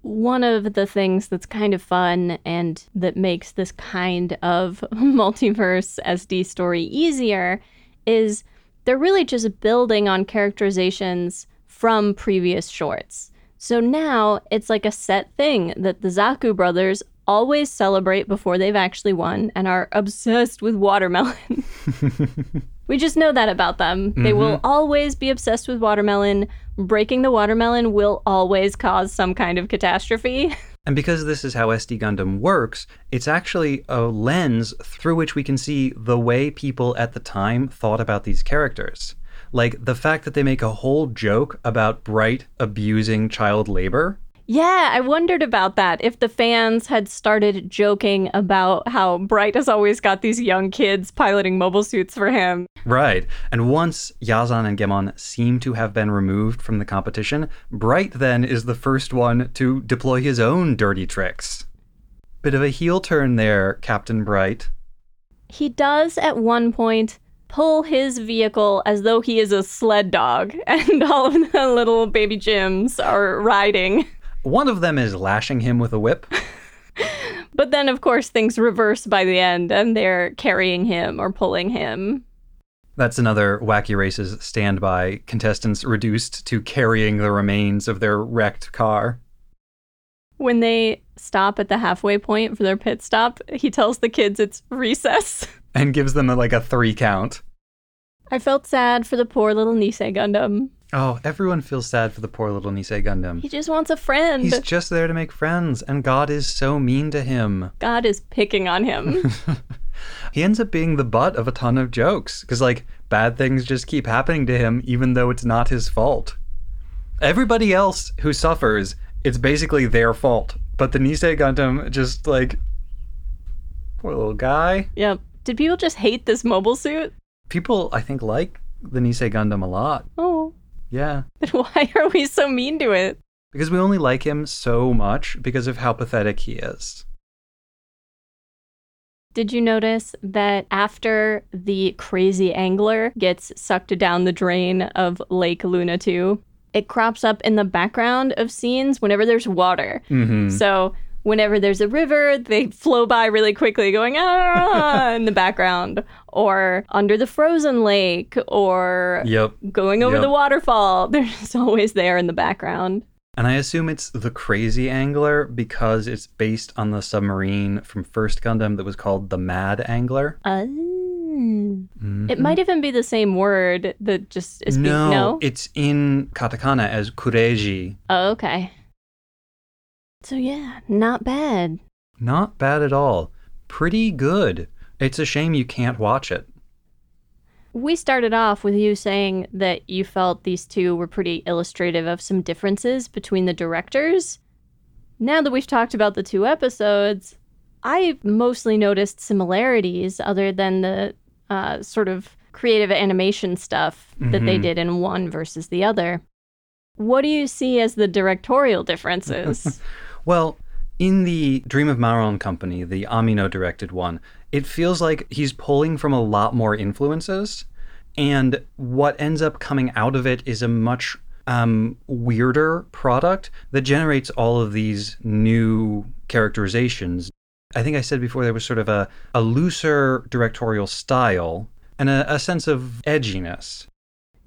One of the things that's kind of fun and that makes this kind of multiverse SD story easier is they're really just building on characterizations from previous shorts. So now it's like a set thing that the Zaku brothers always celebrate before they've actually won and are obsessed with watermelon. we just know that about them. They will mm-hmm. always be obsessed with watermelon. Breaking the watermelon will always cause some kind of catastrophe. And because this is how SD Gundam works, it's actually a lens through which we can see the way people at the time thought about these characters. Like the fact that they make a whole joke about Bright abusing child labor. Yeah, I wondered about that. If the fans had started joking about how Bright has always got these young kids piloting mobile suits for him. Right. And once Yazan and Gemon seem to have been removed from the competition, Bright then is the first one to deploy his own dirty tricks. Bit of a heel turn there, Captain Bright. He does at one point pull his vehicle as though he is a sled dog, and all of the little baby GMs are riding. One of them is lashing him with a whip. But then, of course, things reverse by the end, and they're carrying him or pulling him. That's another Wacky Races standby. Contestants reduced to carrying the remains of their wrecked car. When they stop at the halfway point for their pit stop, he tells the kids it's recess. And gives them a, like a three count. I felt sad for the poor little Nisei Gundam. Oh, everyone feels sad for the poor little Nisei Gundam. He just wants a friend. He's just there to make friends, and God is so mean to him. God is picking on him. He ends up being the butt of a ton of jokes because, like, bad things just keep happening to him, even though it's not his fault. Everybody else who suffers, it's basically their fault. But the Nisei Gundam just, like, poor little guy. yep. Did people just hate this mobile suit? People, I think, like the Nisei Gundam a lot. Oh, Yeah. then why are we so mean to it? Because we only like him so much because of how pathetic he is. Did you notice that after the crazy angler gets sucked down the drain of Lake Luna 2, it crops up in the background of scenes whenever there's water. Mm-hmm. So whenever there's a river, they flow by really quickly, going ah in the background, or under the frozen lake, or Yep. going over Yep. the waterfall. They're just always there in the background. And I assume it's the crazy angler because it's based on the submarine from First Gundam that was called the Mad Angler. Oh. Mm-hmm. It might even be the same word that just is being No, no. it's in katakana as kureji. Oh, okay. So yeah, not bad. Not bad at all. Pretty good. It's a shame you can't watch it. We started off with you saying that you felt these two were pretty illustrative of some differences between the directors. Now that we've talked about the two episodes, I mostly noticed similarities other than the uh, sort of creative animation stuff that they Mhm. did in one versus the other. What do you see as the directorial differences? Well, in the Dream of Maron company, the Amino directed one, it feels like he's pulling from a lot more influences. And what ends up coming out of it is a much um, weirder product that generates all of these new characterizations. I think I said before there was sort of a, a looser directorial style and a, a sense of edginess.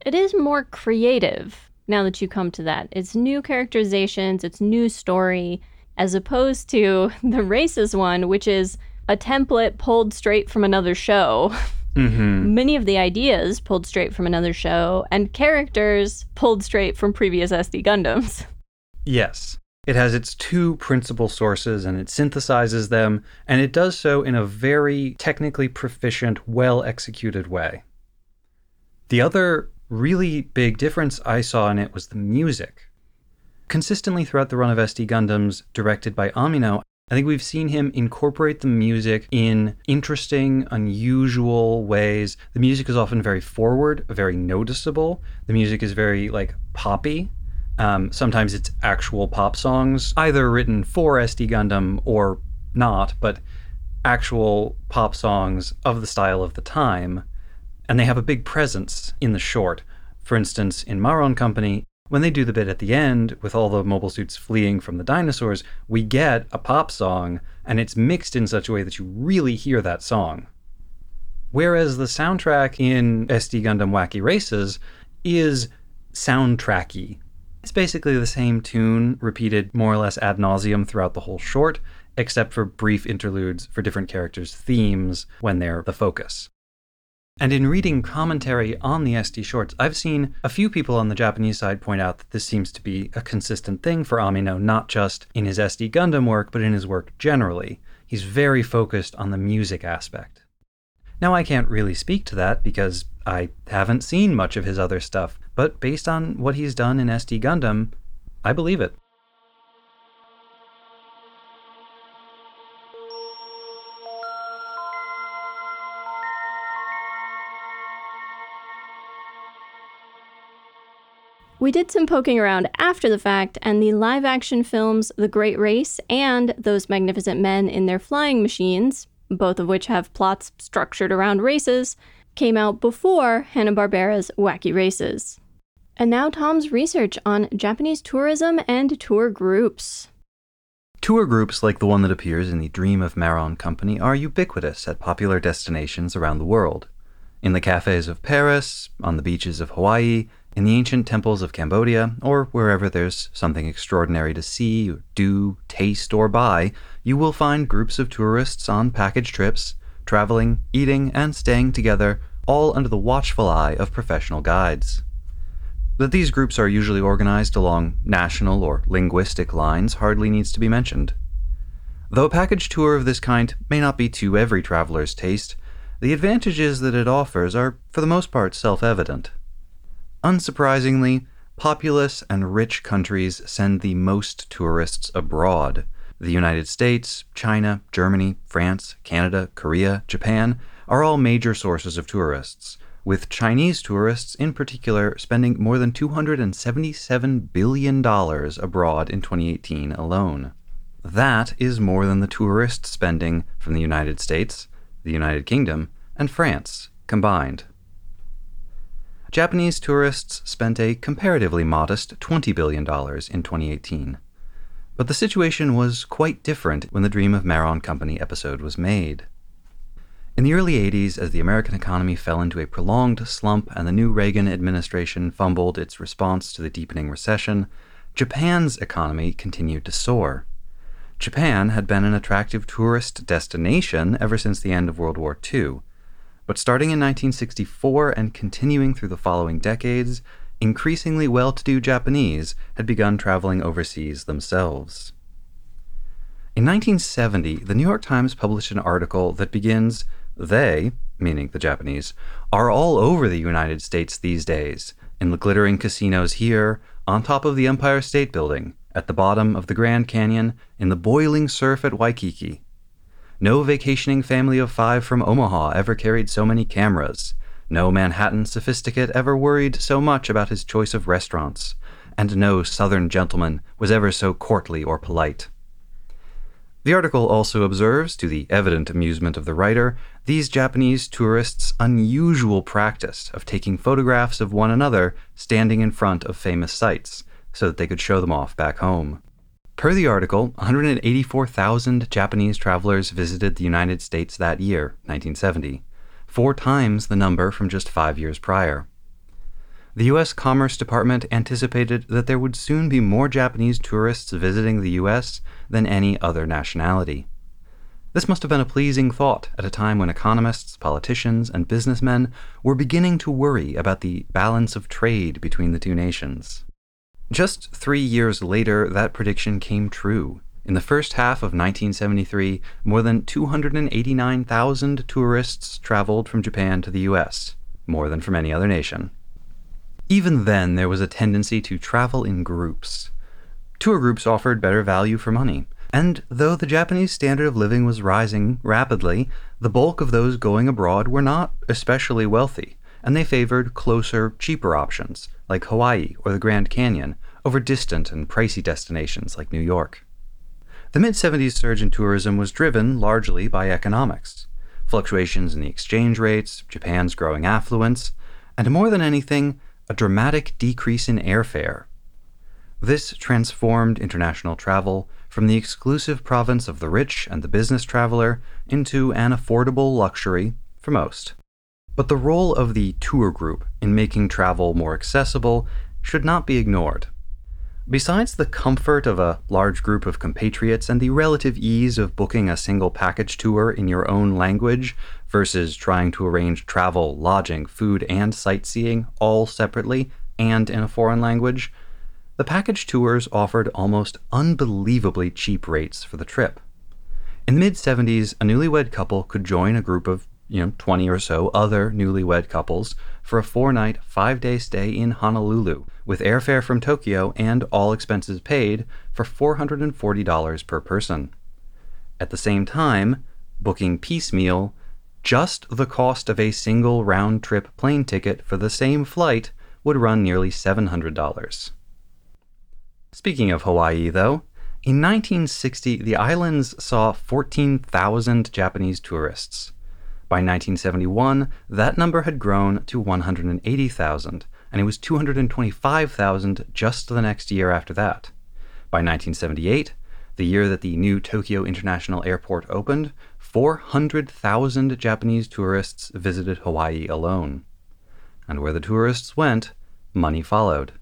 it is more creative now that you come to that. It's new characterizations, it's new story, as opposed to the racist one, which is a template pulled straight from another show. Mm-hmm. Many of the ideas pulled straight from another show, and characters pulled straight from previous SD Gundams. Yes. It has its two principal sources and it synthesizes them, and it does so in a very technically proficient, well executed way. The other really big difference I saw in it was the music. Consistently throughout the run of SD Gundams directed by Amino, I think we've seen him incorporate the music in interesting, unusual ways. The music is often very forward, very noticeable. The music is very like poppy. Um, sometimes it's actual pop songs, either written for SD Gundam or not, but actual pop songs of the style of the time. And they have a big presence in the short. For instance, in Maron Company, when they do the bit at the end with all the mobile suits fleeing from the dinosaurs, we get a pop song, and it's mixed in such a way that you really hear that song. Whereas the soundtrack in SD Gundam Wacky Races is soundtracky. It's basically the same tune repeated more or less ad nauseum throughout the whole short, except for brief interludes for different characters' themes when they're the focus. And in reading commentary on the SD shorts, I've seen a few people on the Japanese side point out that this seems to be a consistent thing for Amino, not just in his SD Gundam work, but in his work generally. He's very focused on the music aspect. Now, I can't really speak to that because I haven't seen much of his other stuff, but based on what he's done in SD Gundam, I believe it. We did some poking around after the fact, and the live action films The Great Race and Those Magnificent Men in Their Flying Machines, both of which have plots structured around races, came out before Hanna-Barbera's Wacky Races. And now Tom's research on Japanese tourism and tour groups. Tour groups like the one that appears in the Dream of Maron Company are ubiquitous at popular destinations around the world. In the cafes of Paris, on the beaches of Hawaii, in the ancient temples of Cambodia, or wherever there's something extraordinary to see, do, taste, or buy, you will find groups of tourists on package trips, traveling, eating, and staying together, all under the watchful eye of professional guides. That these groups are usually organized along national or linguistic lines hardly needs to be mentioned. Though a package tour of this kind may not be to every traveler's taste, the advantages that it offers are for the most part self evident. Unsurprisingly, populous and rich countries send the most tourists abroad. The United States, China, Germany, France, Canada, Korea, Japan are all major sources of tourists, with Chinese tourists in particular spending more than $277 billion abroad in 2018 alone. That is more than the tourist spending from the United States, the United Kingdom, and France combined. Japanese tourists spent a comparatively modest $20 billion in 2018. But the situation was quite different when the Dream of Maron Company episode was made. In the early 80s, as the American economy fell into a prolonged slump and the new Reagan administration fumbled its response to the deepening recession, Japan's economy continued to soar. Japan had been an attractive tourist destination ever since the end of World War II. But starting in 1964 and continuing through the following decades, increasingly well to do Japanese had begun traveling overseas themselves. In 1970, the New York Times published an article that begins They, meaning the Japanese, are all over the United States these days, in the glittering casinos here, on top of the Empire State Building, at the bottom of the Grand Canyon, in the boiling surf at Waikiki. No vacationing family of five from Omaha ever carried so many cameras. No Manhattan sophisticate ever worried so much about his choice of restaurants. And no Southern gentleman was ever so courtly or polite. The article also observes, to the evident amusement of the writer, these Japanese tourists' unusual practice of taking photographs of one another standing in front of famous sites so that they could show them off back home. Per the article, 184,000 Japanese travelers visited the United States that year, 1970, four times the number from just five years prior the U.S. Commerce Department anticipated that there would soon be more Japanese tourists visiting the U.S. than any other nationality. This must have been a pleasing thought at a time when economists, politicians, and businessmen were beginning to worry about the balance of trade between the two nations. Just three years later, that prediction came true. In the first half of 1973, more than 289,000 tourists traveled from Japan to the U.S., more than from any other nation. Even then, there was a tendency to travel in groups. Tour groups offered better value for money, and though the Japanese standard of living was rising rapidly, the bulk of those going abroad were not especially wealthy, and they favored closer, cheaper options, like Hawaii or the Grand Canyon, over distant and pricey destinations like New York. The mid 70s surge in tourism was driven largely by economics fluctuations in the exchange rates, Japan's growing affluence, and more than anything, a dramatic decrease in airfare. This transformed international travel from the exclusive province of the rich and the business traveler into an affordable luxury for most. But the role of the tour group in making travel more accessible should not be ignored. Besides the comfort of a large group of compatriots and the relative ease of booking a single package tour in your own language versus trying to arrange travel, lodging, food, and sightseeing all separately and in a foreign language, the package tours offered almost unbelievably cheap rates for the trip. In the mid 70s, a newlywed couple could join a group of, you know, 20 or so other newlywed couples for a four night, five day stay in Honolulu, with airfare from Tokyo and all expenses paid for $440 per person. At the same time, booking piecemeal just the cost of a single round trip plane ticket for the same flight would run nearly $700. Speaking of Hawaii, though, in 1960 the islands saw 14,000 Japanese tourists. By 1971, that number had grown to 180,000, and it was 225,000 just the next year after that. By 1978, the year that the new Tokyo International Airport opened, 400,000 Japanese tourists visited Hawaii alone. And where the tourists went, money followed.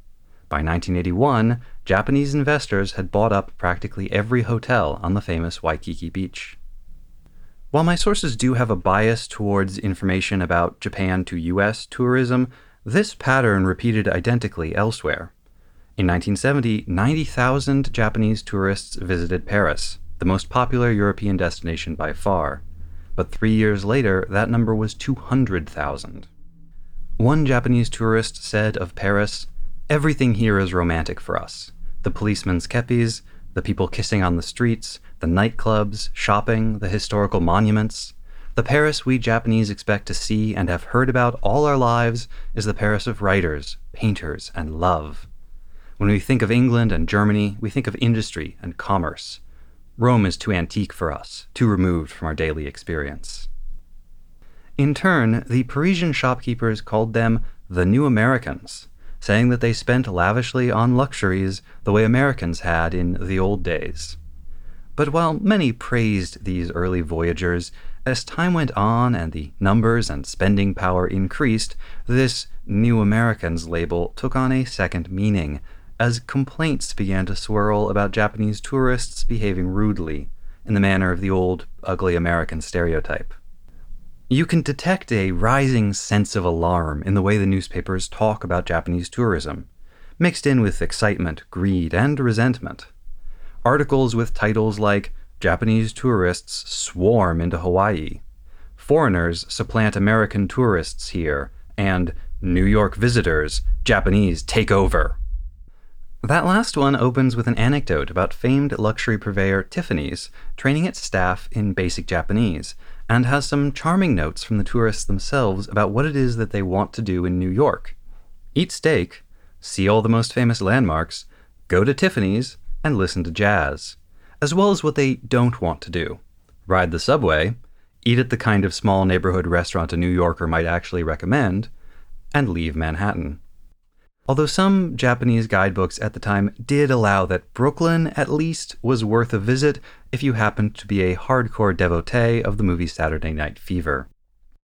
By 1981, Japanese investors had bought up practically every hotel on the famous Waikiki Beach. While my sources do have a bias towards information about Japan to US tourism, this pattern repeated identically elsewhere. In 1970, 90,000 Japanese tourists visited Paris, the most popular European destination by far. But three years later, that number was 200,000. One Japanese tourist said of Paris, Everything here is romantic for us. The policemen's kepis, the people kissing on the streets, the nightclubs, shopping, the historical monuments. The Paris we Japanese expect to see and have heard about all our lives is the Paris of writers, painters, and love. When we think of England and Germany, we think of industry and commerce. Rome is too antique for us, too removed from our daily experience. In turn, the Parisian shopkeepers called them the New Americans, saying that they spent lavishly on luxuries the way Americans had in the old days. But while many praised these early voyagers, as time went on and the numbers and spending power increased, this New Americans label took on a second meaning as complaints began to swirl about Japanese tourists behaving rudely, in the manner of the old, ugly American stereotype. You can detect a rising sense of alarm in the way the newspapers talk about Japanese tourism, mixed in with excitement, greed, and resentment. Articles with titles like Japanese tourists swarm into Hawaii, foreigners supplant American tourists here, and New York visitors, Japanese take over. That last one opens with an anecdote about famed luxury purveyor Tiffany's training its staff in basic Japanese, and has some charming notes from the tourists themselves about what it is that they want to do in New York. Eat steak, see all the most famous landmarks, go to Tiffany's, and listen to jazz, as well as what they don't want to do ride the subway, eat at the kind of small neighborhood restaurant a New Yorker might actually recommend, and leave Manhattan. Although some Japanese guidebooks at the time did allow that Brooklyn, at least, was worth a visit if you happened to be a hardcore devotee of the movie Saturday Night Fever.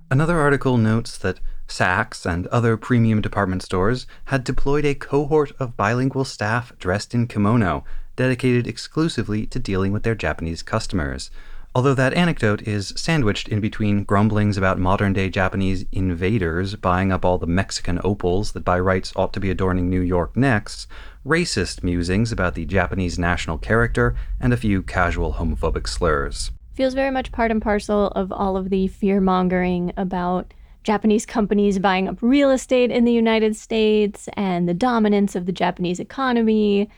Another article notes that Saks and other premium department stores had deployed a cohort of bilingual staff dressed in kimono dedicated exclusively to dealing with their Japanese customers, although that anecdote is sandwiched in between grumblings about modern day Japanese invaders buying up all the Mexican opals that by rights ought to be adorning New York necks, racist musings about the Japanese national character, and a few casual homophobic slurs. Feels very much part and parcel of all of the fear mongering about Japanese companies buying up real estate in the United States and the dominance of the Japanese economy,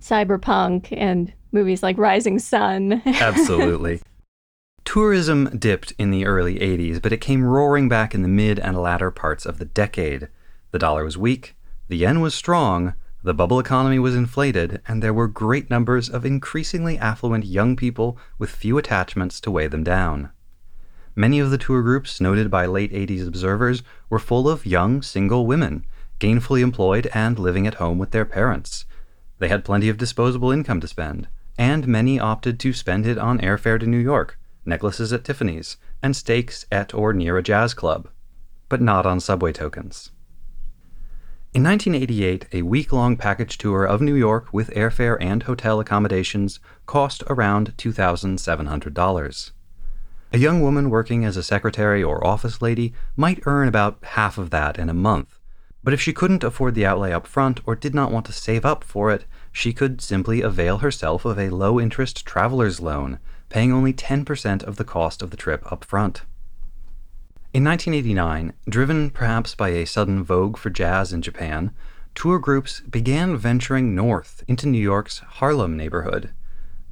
cyberpunk, and movies like Rising Sun. Absolutely. Tourism dipped in the early 80s, but it came roaring back in the mid and latter parts of the decade. The dollar was weak, the yen was strong, the bubble economy was inflated, and there were great numbers of increasingly affluent young people with few attachments to weigh them down. Many of the tour groups noted by late 80s observers were full of young single women, gainfully employed and living at home with their parents. They had plenty of disposable income to spend, and many opted to spend it on airfare to New York, necklaces at Tiffany's, and steaks at or near a jazz club, but not on subway tokens. In 1988, a week long package tour of New York with airfare and hotel accommodations cost around $2,700. A young woman working as a secretary or office lady might earn about half of that in a month, but if she couldn't afford the outlay up front or did not want to save up for it, she could simply avail herself of a low interest traveler's loan paying only 10% of the cost of the trip up front. In 1989, driven perhaps by a sudden vogue for jazz in Japan, tour groups began venturing north into New York's Harlem neighborhood,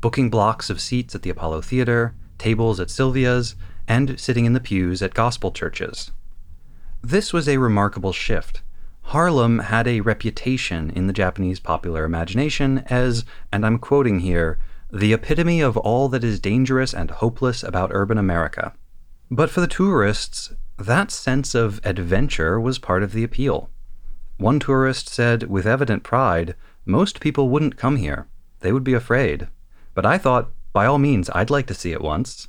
booking blocks of seats at the Apollo Theater, tables at Sylvia's, and sitting in the pews at gospel churches. This was a remarkable shift. Harlem had a reputation in the Japanese popular imagination as, and I'm quoting here, the epitome of all that is dangerous and hopeless about urban America. But for the tourists, that sense of adventure was part of the appeal. One tourist said with evident pride, Most people wouldn't come here. They would be afraid. But I thought, by all means, I'd like to see it once.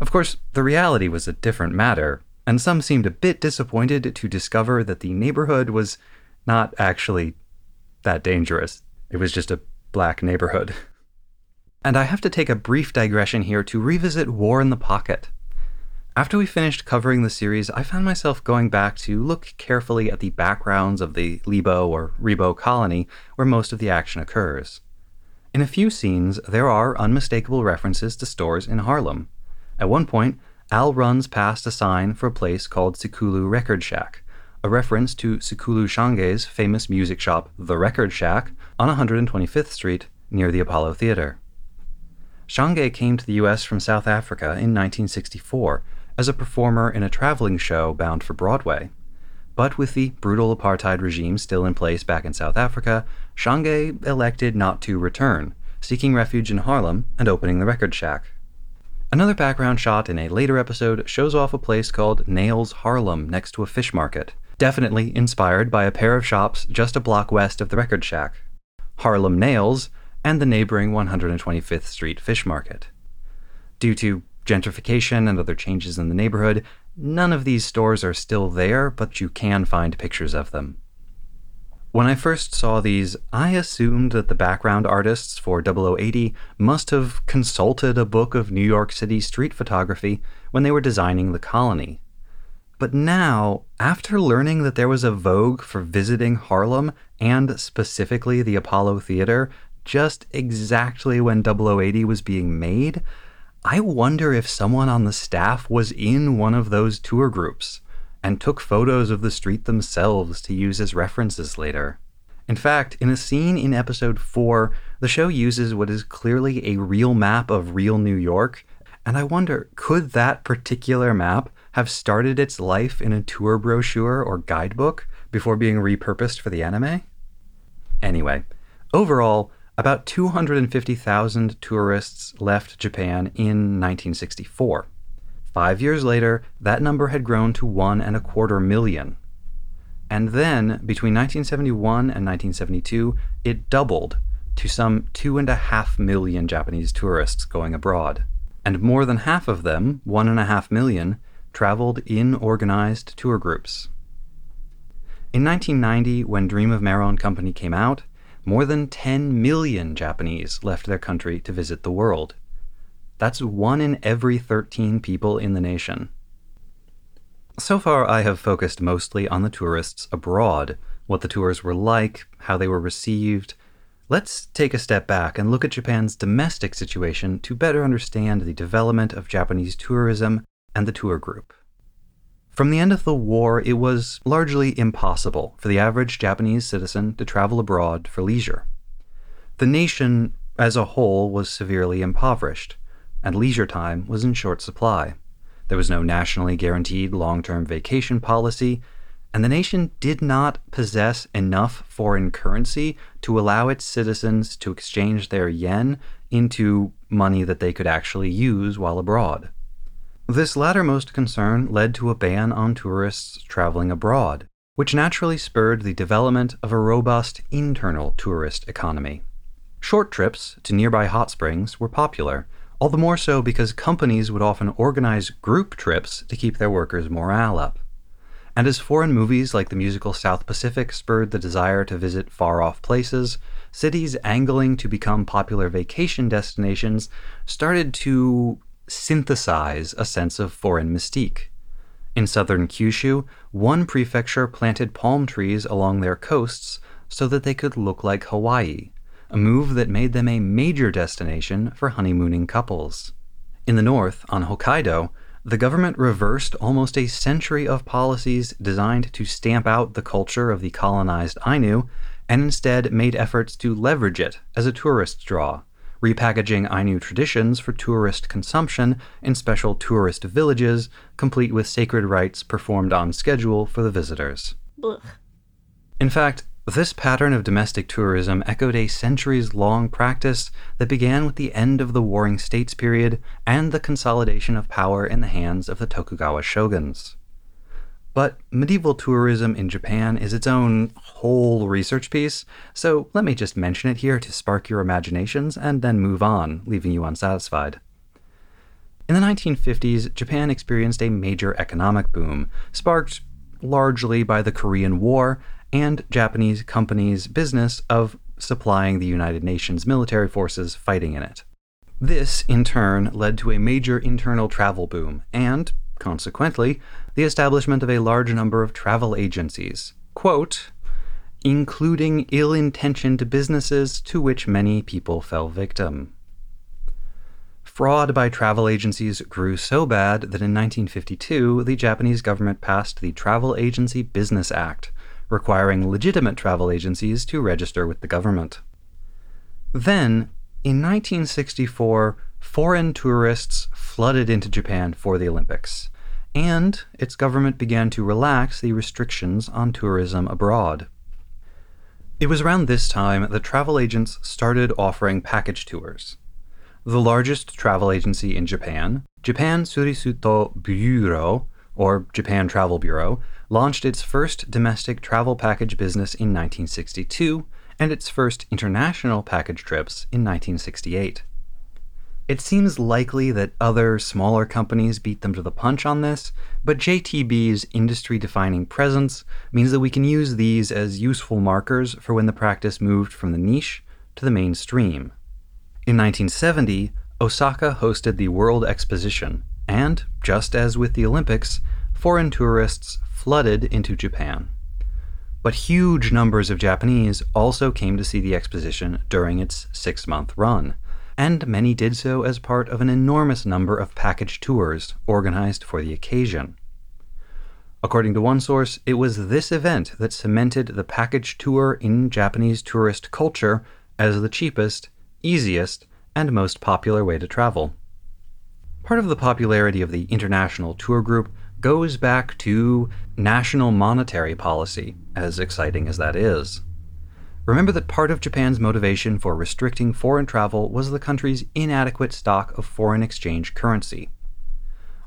Of course, the reality was a different matter, and some seemed a bit disappointed to discover that the neighborhood was not actually that dangerous. It was just a black neighborhood. And I have to take a brief digression here to revisit War in the Pocket. After we finished covering the series, I found myself going back to look carefully at the backgrounds of the Lebo or Rebo colony where most of the action occurs. In a few scenes, there are unmistakable references to stores in Harlem. At one point, Al runs past a sign for a place called Sikulu Record Shack, a reference to Sikhulu Shange's famous music shop, The Record Shack, on 125th Street near the Apollo Theater. Shange came to the US from South Africa in 1964 as a performer in a traveling show bound for Broadway. But with the brutal apartheid regime still in place back in South Africa, Shange elected not to return, seeking refuge in Harlem and opening the record shack. Another background shot in a later episode shows off a place called Nails Harlem next to a fish market, definitely inspired by a pair of shops just a block west of the record shack. Harlem Nails and the neighboring 125th Street Fish Market. Due to gentrification and other changes in the neighborhood, none of these stores are still there, but you can find pictures of them. When I first saw these, I assumed that the background artists for 0080 must have consulted a book of New York City street photography when they were designing the colony. But now, after learning that there was a vogue for visiting Harlem and specifically the Apollo Theater just exactly when 0080 was being made, I wonder if someone on the staff was in one of those tour groups and took photos of the street themselves to use as references later. In fact, in a scene in episode 4, the show uses what is clearly a real map of real New York, and I wonder could that particular map have started its life in a tour brochure or guidebook before being repurposed for the anime? Anyway, overall, about 250,000 tourists left Japan in 1964. Five years later, that number had grown to one and a quarter million. And then, between 1971 and 1972, it doubled to some two and a half million Japanese tourists going abroad. And more than half of them, one and a half million, traveled in organized tour groups. In 1990, when Dream of Meron Company came out, more than 10 million Japanese left their country to visit the world. That's one in every 13 people in the nation. So far, I have focused mostly on the tourists abroad, what the tours were like, how they were received. Let's take a step back and look at Japan's domestic situation to better understand the development of Japanese tourism and the tour group. From the end of the war, it was largely impossible for the average Japanese citizen to travel abroad for leisure. The nation as a whole was severely impoverished, and leisure time was in short supply. There was no nationally guaranteed long term vacation policy, and the nation did not possess enough foreign currency to allow its citizens to exchange their yen into money that they could actually use while abroad. This lattermost concern led to a ban on tourists traveling abroad, which naturally spurred the development of a robust internal tourist economy. Short trips to nearby hot springs were popular, all the more so because companies would often organize group trips to keep their workers' morale up. And as foreign movies like the musical South Pacific spurred the desire to visit far off places, cities angling to become popular vacation destinations started to synthesize a sense of foreign mystique. In southern Kyushu, one prefecture planted palm trees along their coasts so that they could look like Hawaii, a move that made them a major destination for honeymooning couples. In the north, on Hokkaido, the government reversed almost a century of policies designed to stamp out the culture of the colonized Ainu and instead made efforts to leverage it as a tourist draw repackaging Ainu traditions for tourist consumption in special tourist villages, complete with sacred rites performed on schedule for the visitors. Blech. In fact, this pattern of domestic tourism echoed a centuries long practice that began with the end of the Warring States period and the consolidation of power in the hands of the Tokugawa shoguns. But medieval tourism in Japan is its own whole research piece, so let me just mention it here to spark your imaginations and then move on, leaving you unsatisfied. In the 1950s, Japan experienced a major economic boom, sparked largely by the Korean War and Japanese companies' business of supplying the United Nations military forces fighting in it. This, in turn, led to a major internal travel boom and, consequently, the establishment of a large number of travel agencies, quote, including ill intentioned businesses to which many people fell victim. Fraud by travel agencies grew so bad that in 1952 the Japanese government passed the Travel Agency Business Act, requiring legitimate travel agencies to register with the government. Then, in 1964, foreign tourists flooded into Japan for the Olympics, and its government began to relax the restrictions on tourism abroad. It was around this time that travel agents started offering package tours. The largest travel agency in Japan, Japan Surisuto Bureau, or Japan Travel Bureau, launched its first domestic travel package business in 1962 and its first international package trips in 1968. It seems likely that other smaller companies beat them to the punch on this, but JTB's industry defining presence means that we can use these as useful markers for when the practice moved from the niche to the mainstream. In 1970, Osaka hosted the World Exposition, and, just as with the Olympics, foreign tourists flooded into Japan. But huge numbers of Japanese also came to see the exposition during its six month run and many did so as part of an enormous number of package tours organized for the occasion. According to one source, it was this event that cemented the package tour in Japanese tourist culture as the cheapest, easiest, and most popular way to travel. Part of the popularity of the international tour group goes back to national monetary policy, as exciting as that is. Remember that part of Japan's motivation for restricting foreign travel was the country's inadequate stock of foreign exchange currency.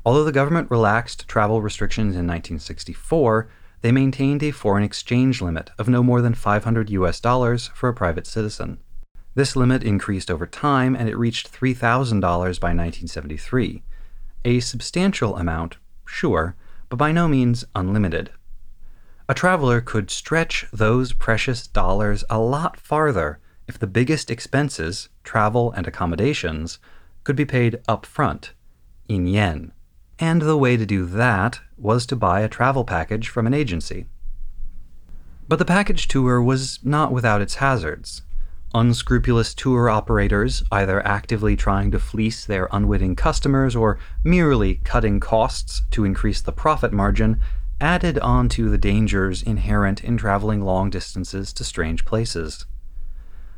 Although the government relaxed travel restrictions in 1964, they maintained a foreign exchange limit of no more than 500 US dollars for a private citizen. This limit increased over time and it reached $3,000 by 1973. A substantial amount, sure, but by no means unlimited. A traveler could stretch those precious dollars a lot farther if the biggest expenses, travel and accommodations, could be paid up front, in yen. And the way to do that was to buy a travel package from an agency. But the package tour was not without its hazards. Unscrupulous tour operators, either actively trying to fleece their unwitting customers or merely cutting costs to increase the profit margin, added on to the dangers inherent in traveling long distances to strange places.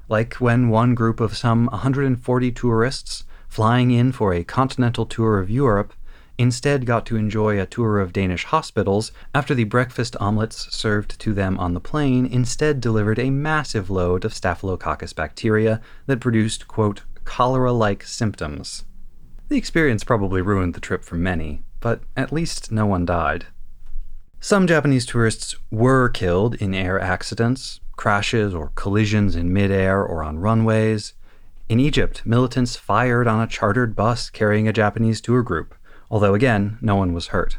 Like when one group of some 140 tourists, flying in for a continental tour of Europe, instead got to enjoy a tour of Danish hospitals after the breakfast omelets served to them on the plane instead delivered a massive load of Staphylococcus bacteria that produced, quote, cholera like symptoms. The experience probably ruined the trip for many, but at least no one died. Some Japanese tourists were killed in air accidents, crashes or collisions in midair or on runways. In Egypt, militants fired on a chartered bus carrying a Japanese tour group although again, no one was hurt.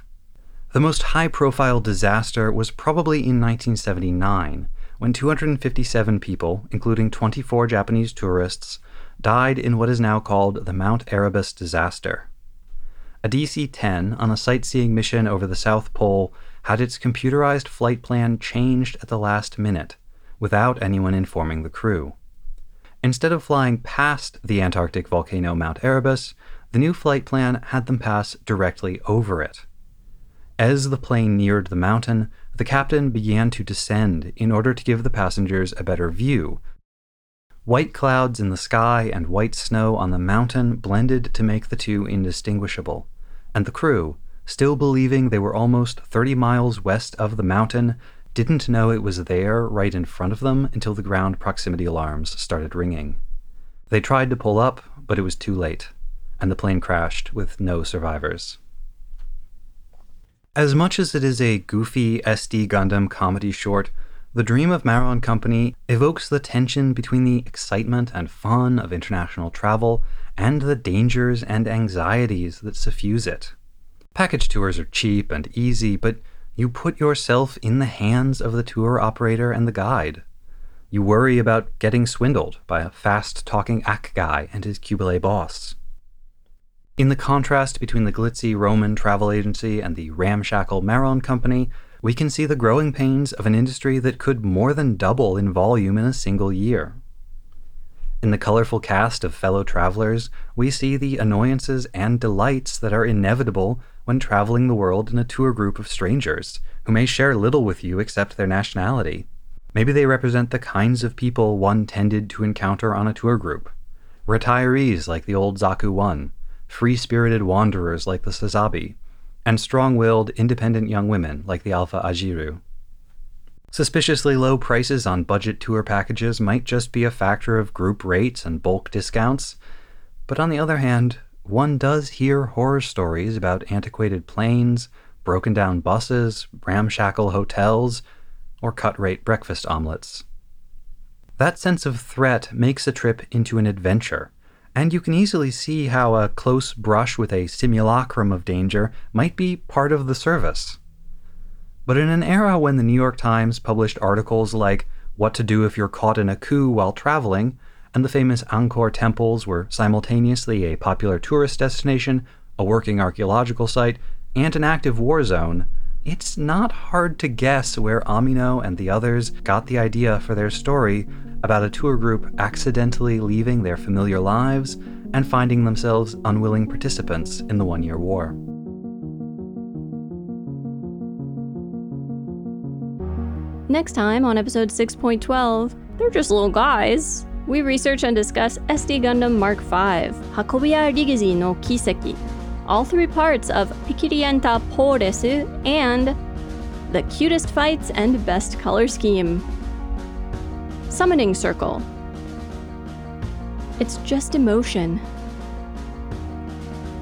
The most high profile disaster was probably in 1979, when 257 people, including 24 Japanese tourists, died in what is now called the Mount Erebus disaster. A DC 10 on a sightseeing mission over the South Pole had its computerized flight plan changed at the last minute, without anyone informing the crew. Instead of flying past the Antarctic volcano Mount Erebus, the new flight plan had them pass directly over it. As the plane neared the mountain, the captain began to descend in order to give the passengers a better view. White clouds in the sky and white snow on the mountain blended to make the two indistinguishable, and the crew, still believing they were almost 30 miles west of the mountain, didn't know it was there right in front of them until the ground proximity alarms started ringing. They tried to pull up, but it was too late and the plane crashed with no survivors. As much as it is a goofy SD Gundam comedy short, The Dream of Maron Company evokes the tension between the excitement and fun of international travel and the dangers and anxieties that suffuse it. Package tours are cheap and easy, but you put yourself in the hands of the tour operator and the guide. You worry about getting swindled by a fast talking Acguy and his Qubeley boss. In the contrast between the glitzy Roman travel agency and the ramshackle Maron company, we can see the growing pains of an industry that could more than double in volume in a single year. In the colorful cast of fellow travelers, we see the annoyances and delights that are inevitable when traveling the world in a tour group of strangers who may share little with you except their nationality. Maybe they represent the kinds of people one tended to encounter on a tour group. Retirees like the old Zaku 1, free spirited wanderers like the Sazabi, and strong willed, independent young women like the Alpha Azieru. Suspiciously low prices on budget tour packages might just be a factor of group rates and bulk discounts, but on the other hand, one does hear horror stories about antiquated planes, broken down buses, ramshackle hotels, or cut rate breakfast omelets. That sense of threat makes a trip into an adventure and you can easily see how a close brush with a simulacrum of danger might be part of the service. But in an era when the New York Times published articles like What to Do If You're Caught in a Coup While Traveling, and the famous Angkor temples were simultaneously a popular tourist destination, a working archaeological site, and an active war zone, it's not hard to guess where Amino and the others got the idea for their story about a tour group accidentally leaving their familiar lives and finding themselves unwilling participants in the One Year War. Next time on episode 6.12, they're just little guys. We research and discuss SD Gundam Mark V, Hakobiya Rigiji no Kiseki, all three parts of Pikirienta Poresu, and the cutest fights and best color scheme. Summoning Circle. It's just emotion.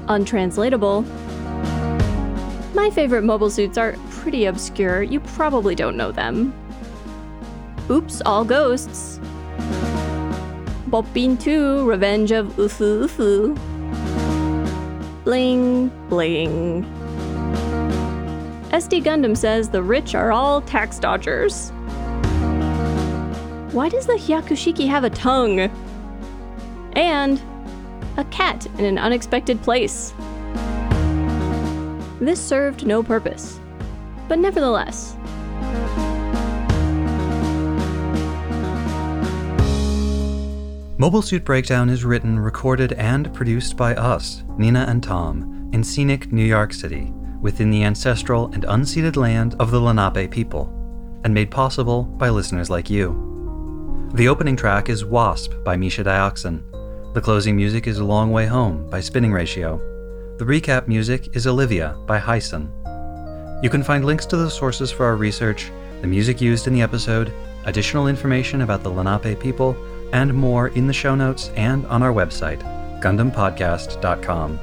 Untranslatable. My favorite mobile suits are pretty obscure. You probably don't know them. Oops, all ghosts. Boppin 2, Revenge of Ufu Ufu. Bling, bling. SD Gundam says the rich are all tax dodgers. Why does the Hyakushiki have a tongue? And a cat in an unexpected place. This served no purpose, but nevertheless. Mobile Suit Breakdown is written, recorded, and produced by us, Nina and Tom, in scenic New York City, within the ancestral and unceded land of the Lenape people, and made possible by listeners like you. The opening track is Wasp by Misha Dioxin. The closing music is A Long Way Home by Spinning Ratio. The recap music is Olivia by Hyson. You can find links to the sources for our research, the music used in the episode, additional information about the Lenape people, and more in the show notes and on our website, GundamPodcast.com.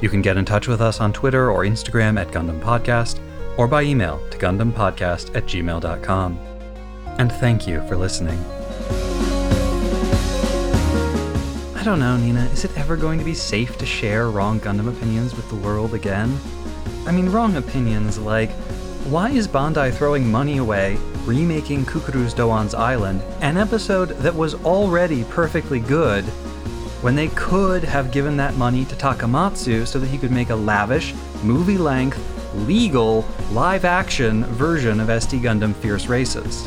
You can get in touch with us on Twitter or Instagram at Gundam Podcast, or by email to GundamPodcast at gmail.com. And thank you for listening. I don't know, Nina. Is it ever going to be safe to share wrong Gundam opinions with the world again? I mean, wrong opinions like, why is Bandai throwing money away remaking Cucuruz Doan's Island, an episode that was already perfectly good, when they could have given that money to Takamatsu so that he could make a lavish, movie length, legal, live action version of SD Gundam Fierce Races?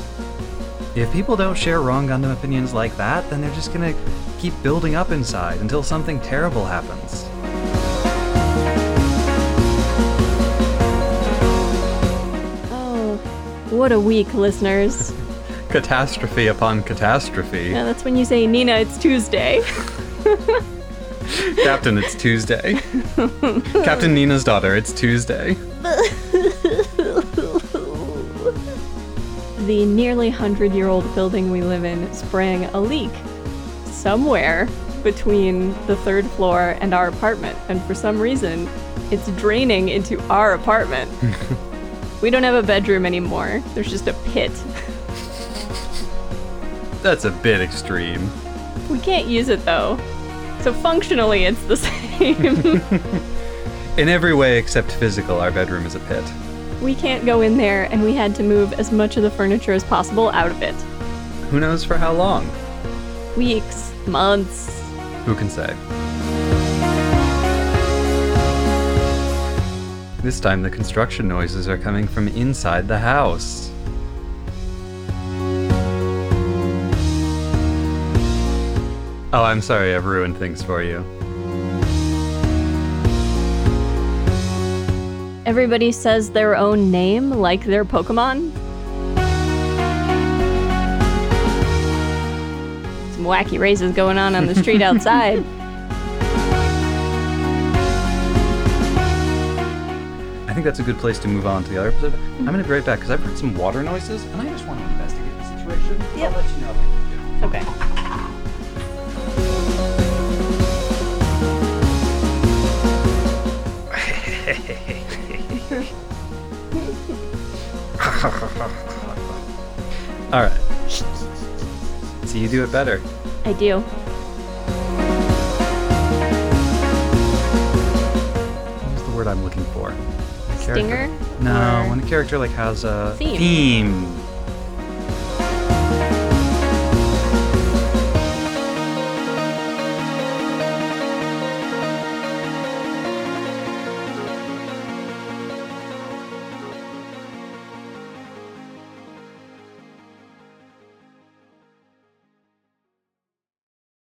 If people don't share wrong Gundam opinions like that, then they're just gonna keep building up inside until something terrible happens. Oh, what a week, listeners. catastrophe upon catastrophe. Yeah, that's when you say, Nina, it's Tuesday. Captain, it's Tuesday. Captain Nina's daughter, it's Tuesday. the nearly 100 year old building we live in sprang a leak somewhere between the third floor and our apartment, and for some reason, it's draining into our apartment. we don't have a bedroom anymore, there's just a pit. That's a bit extreme. We can't use it though. So functionally, it's the same. In every way except physical, our bedroom is a pit. we can't go in there, and we had to move as much of the furniture as possible out of it. Who knows for how long? Weeks, months. Who can say? This time the construction noises are coming from inside the house. Oh, I'm sorry, I've ruined things for you. Everybody says their own name like their Pokemon. Wacky races going on on the street outside. I think that's a good place to move on to the other episode. I'm gonna be right back because I've heard some water noises and I just want to investigate the situation. Yep. I'll let you know if I need to. Okay. All right. So you do it better. I do. What's the word I'm looking for? A character- Stinger? No, Or- when a character like has a Theme. theme.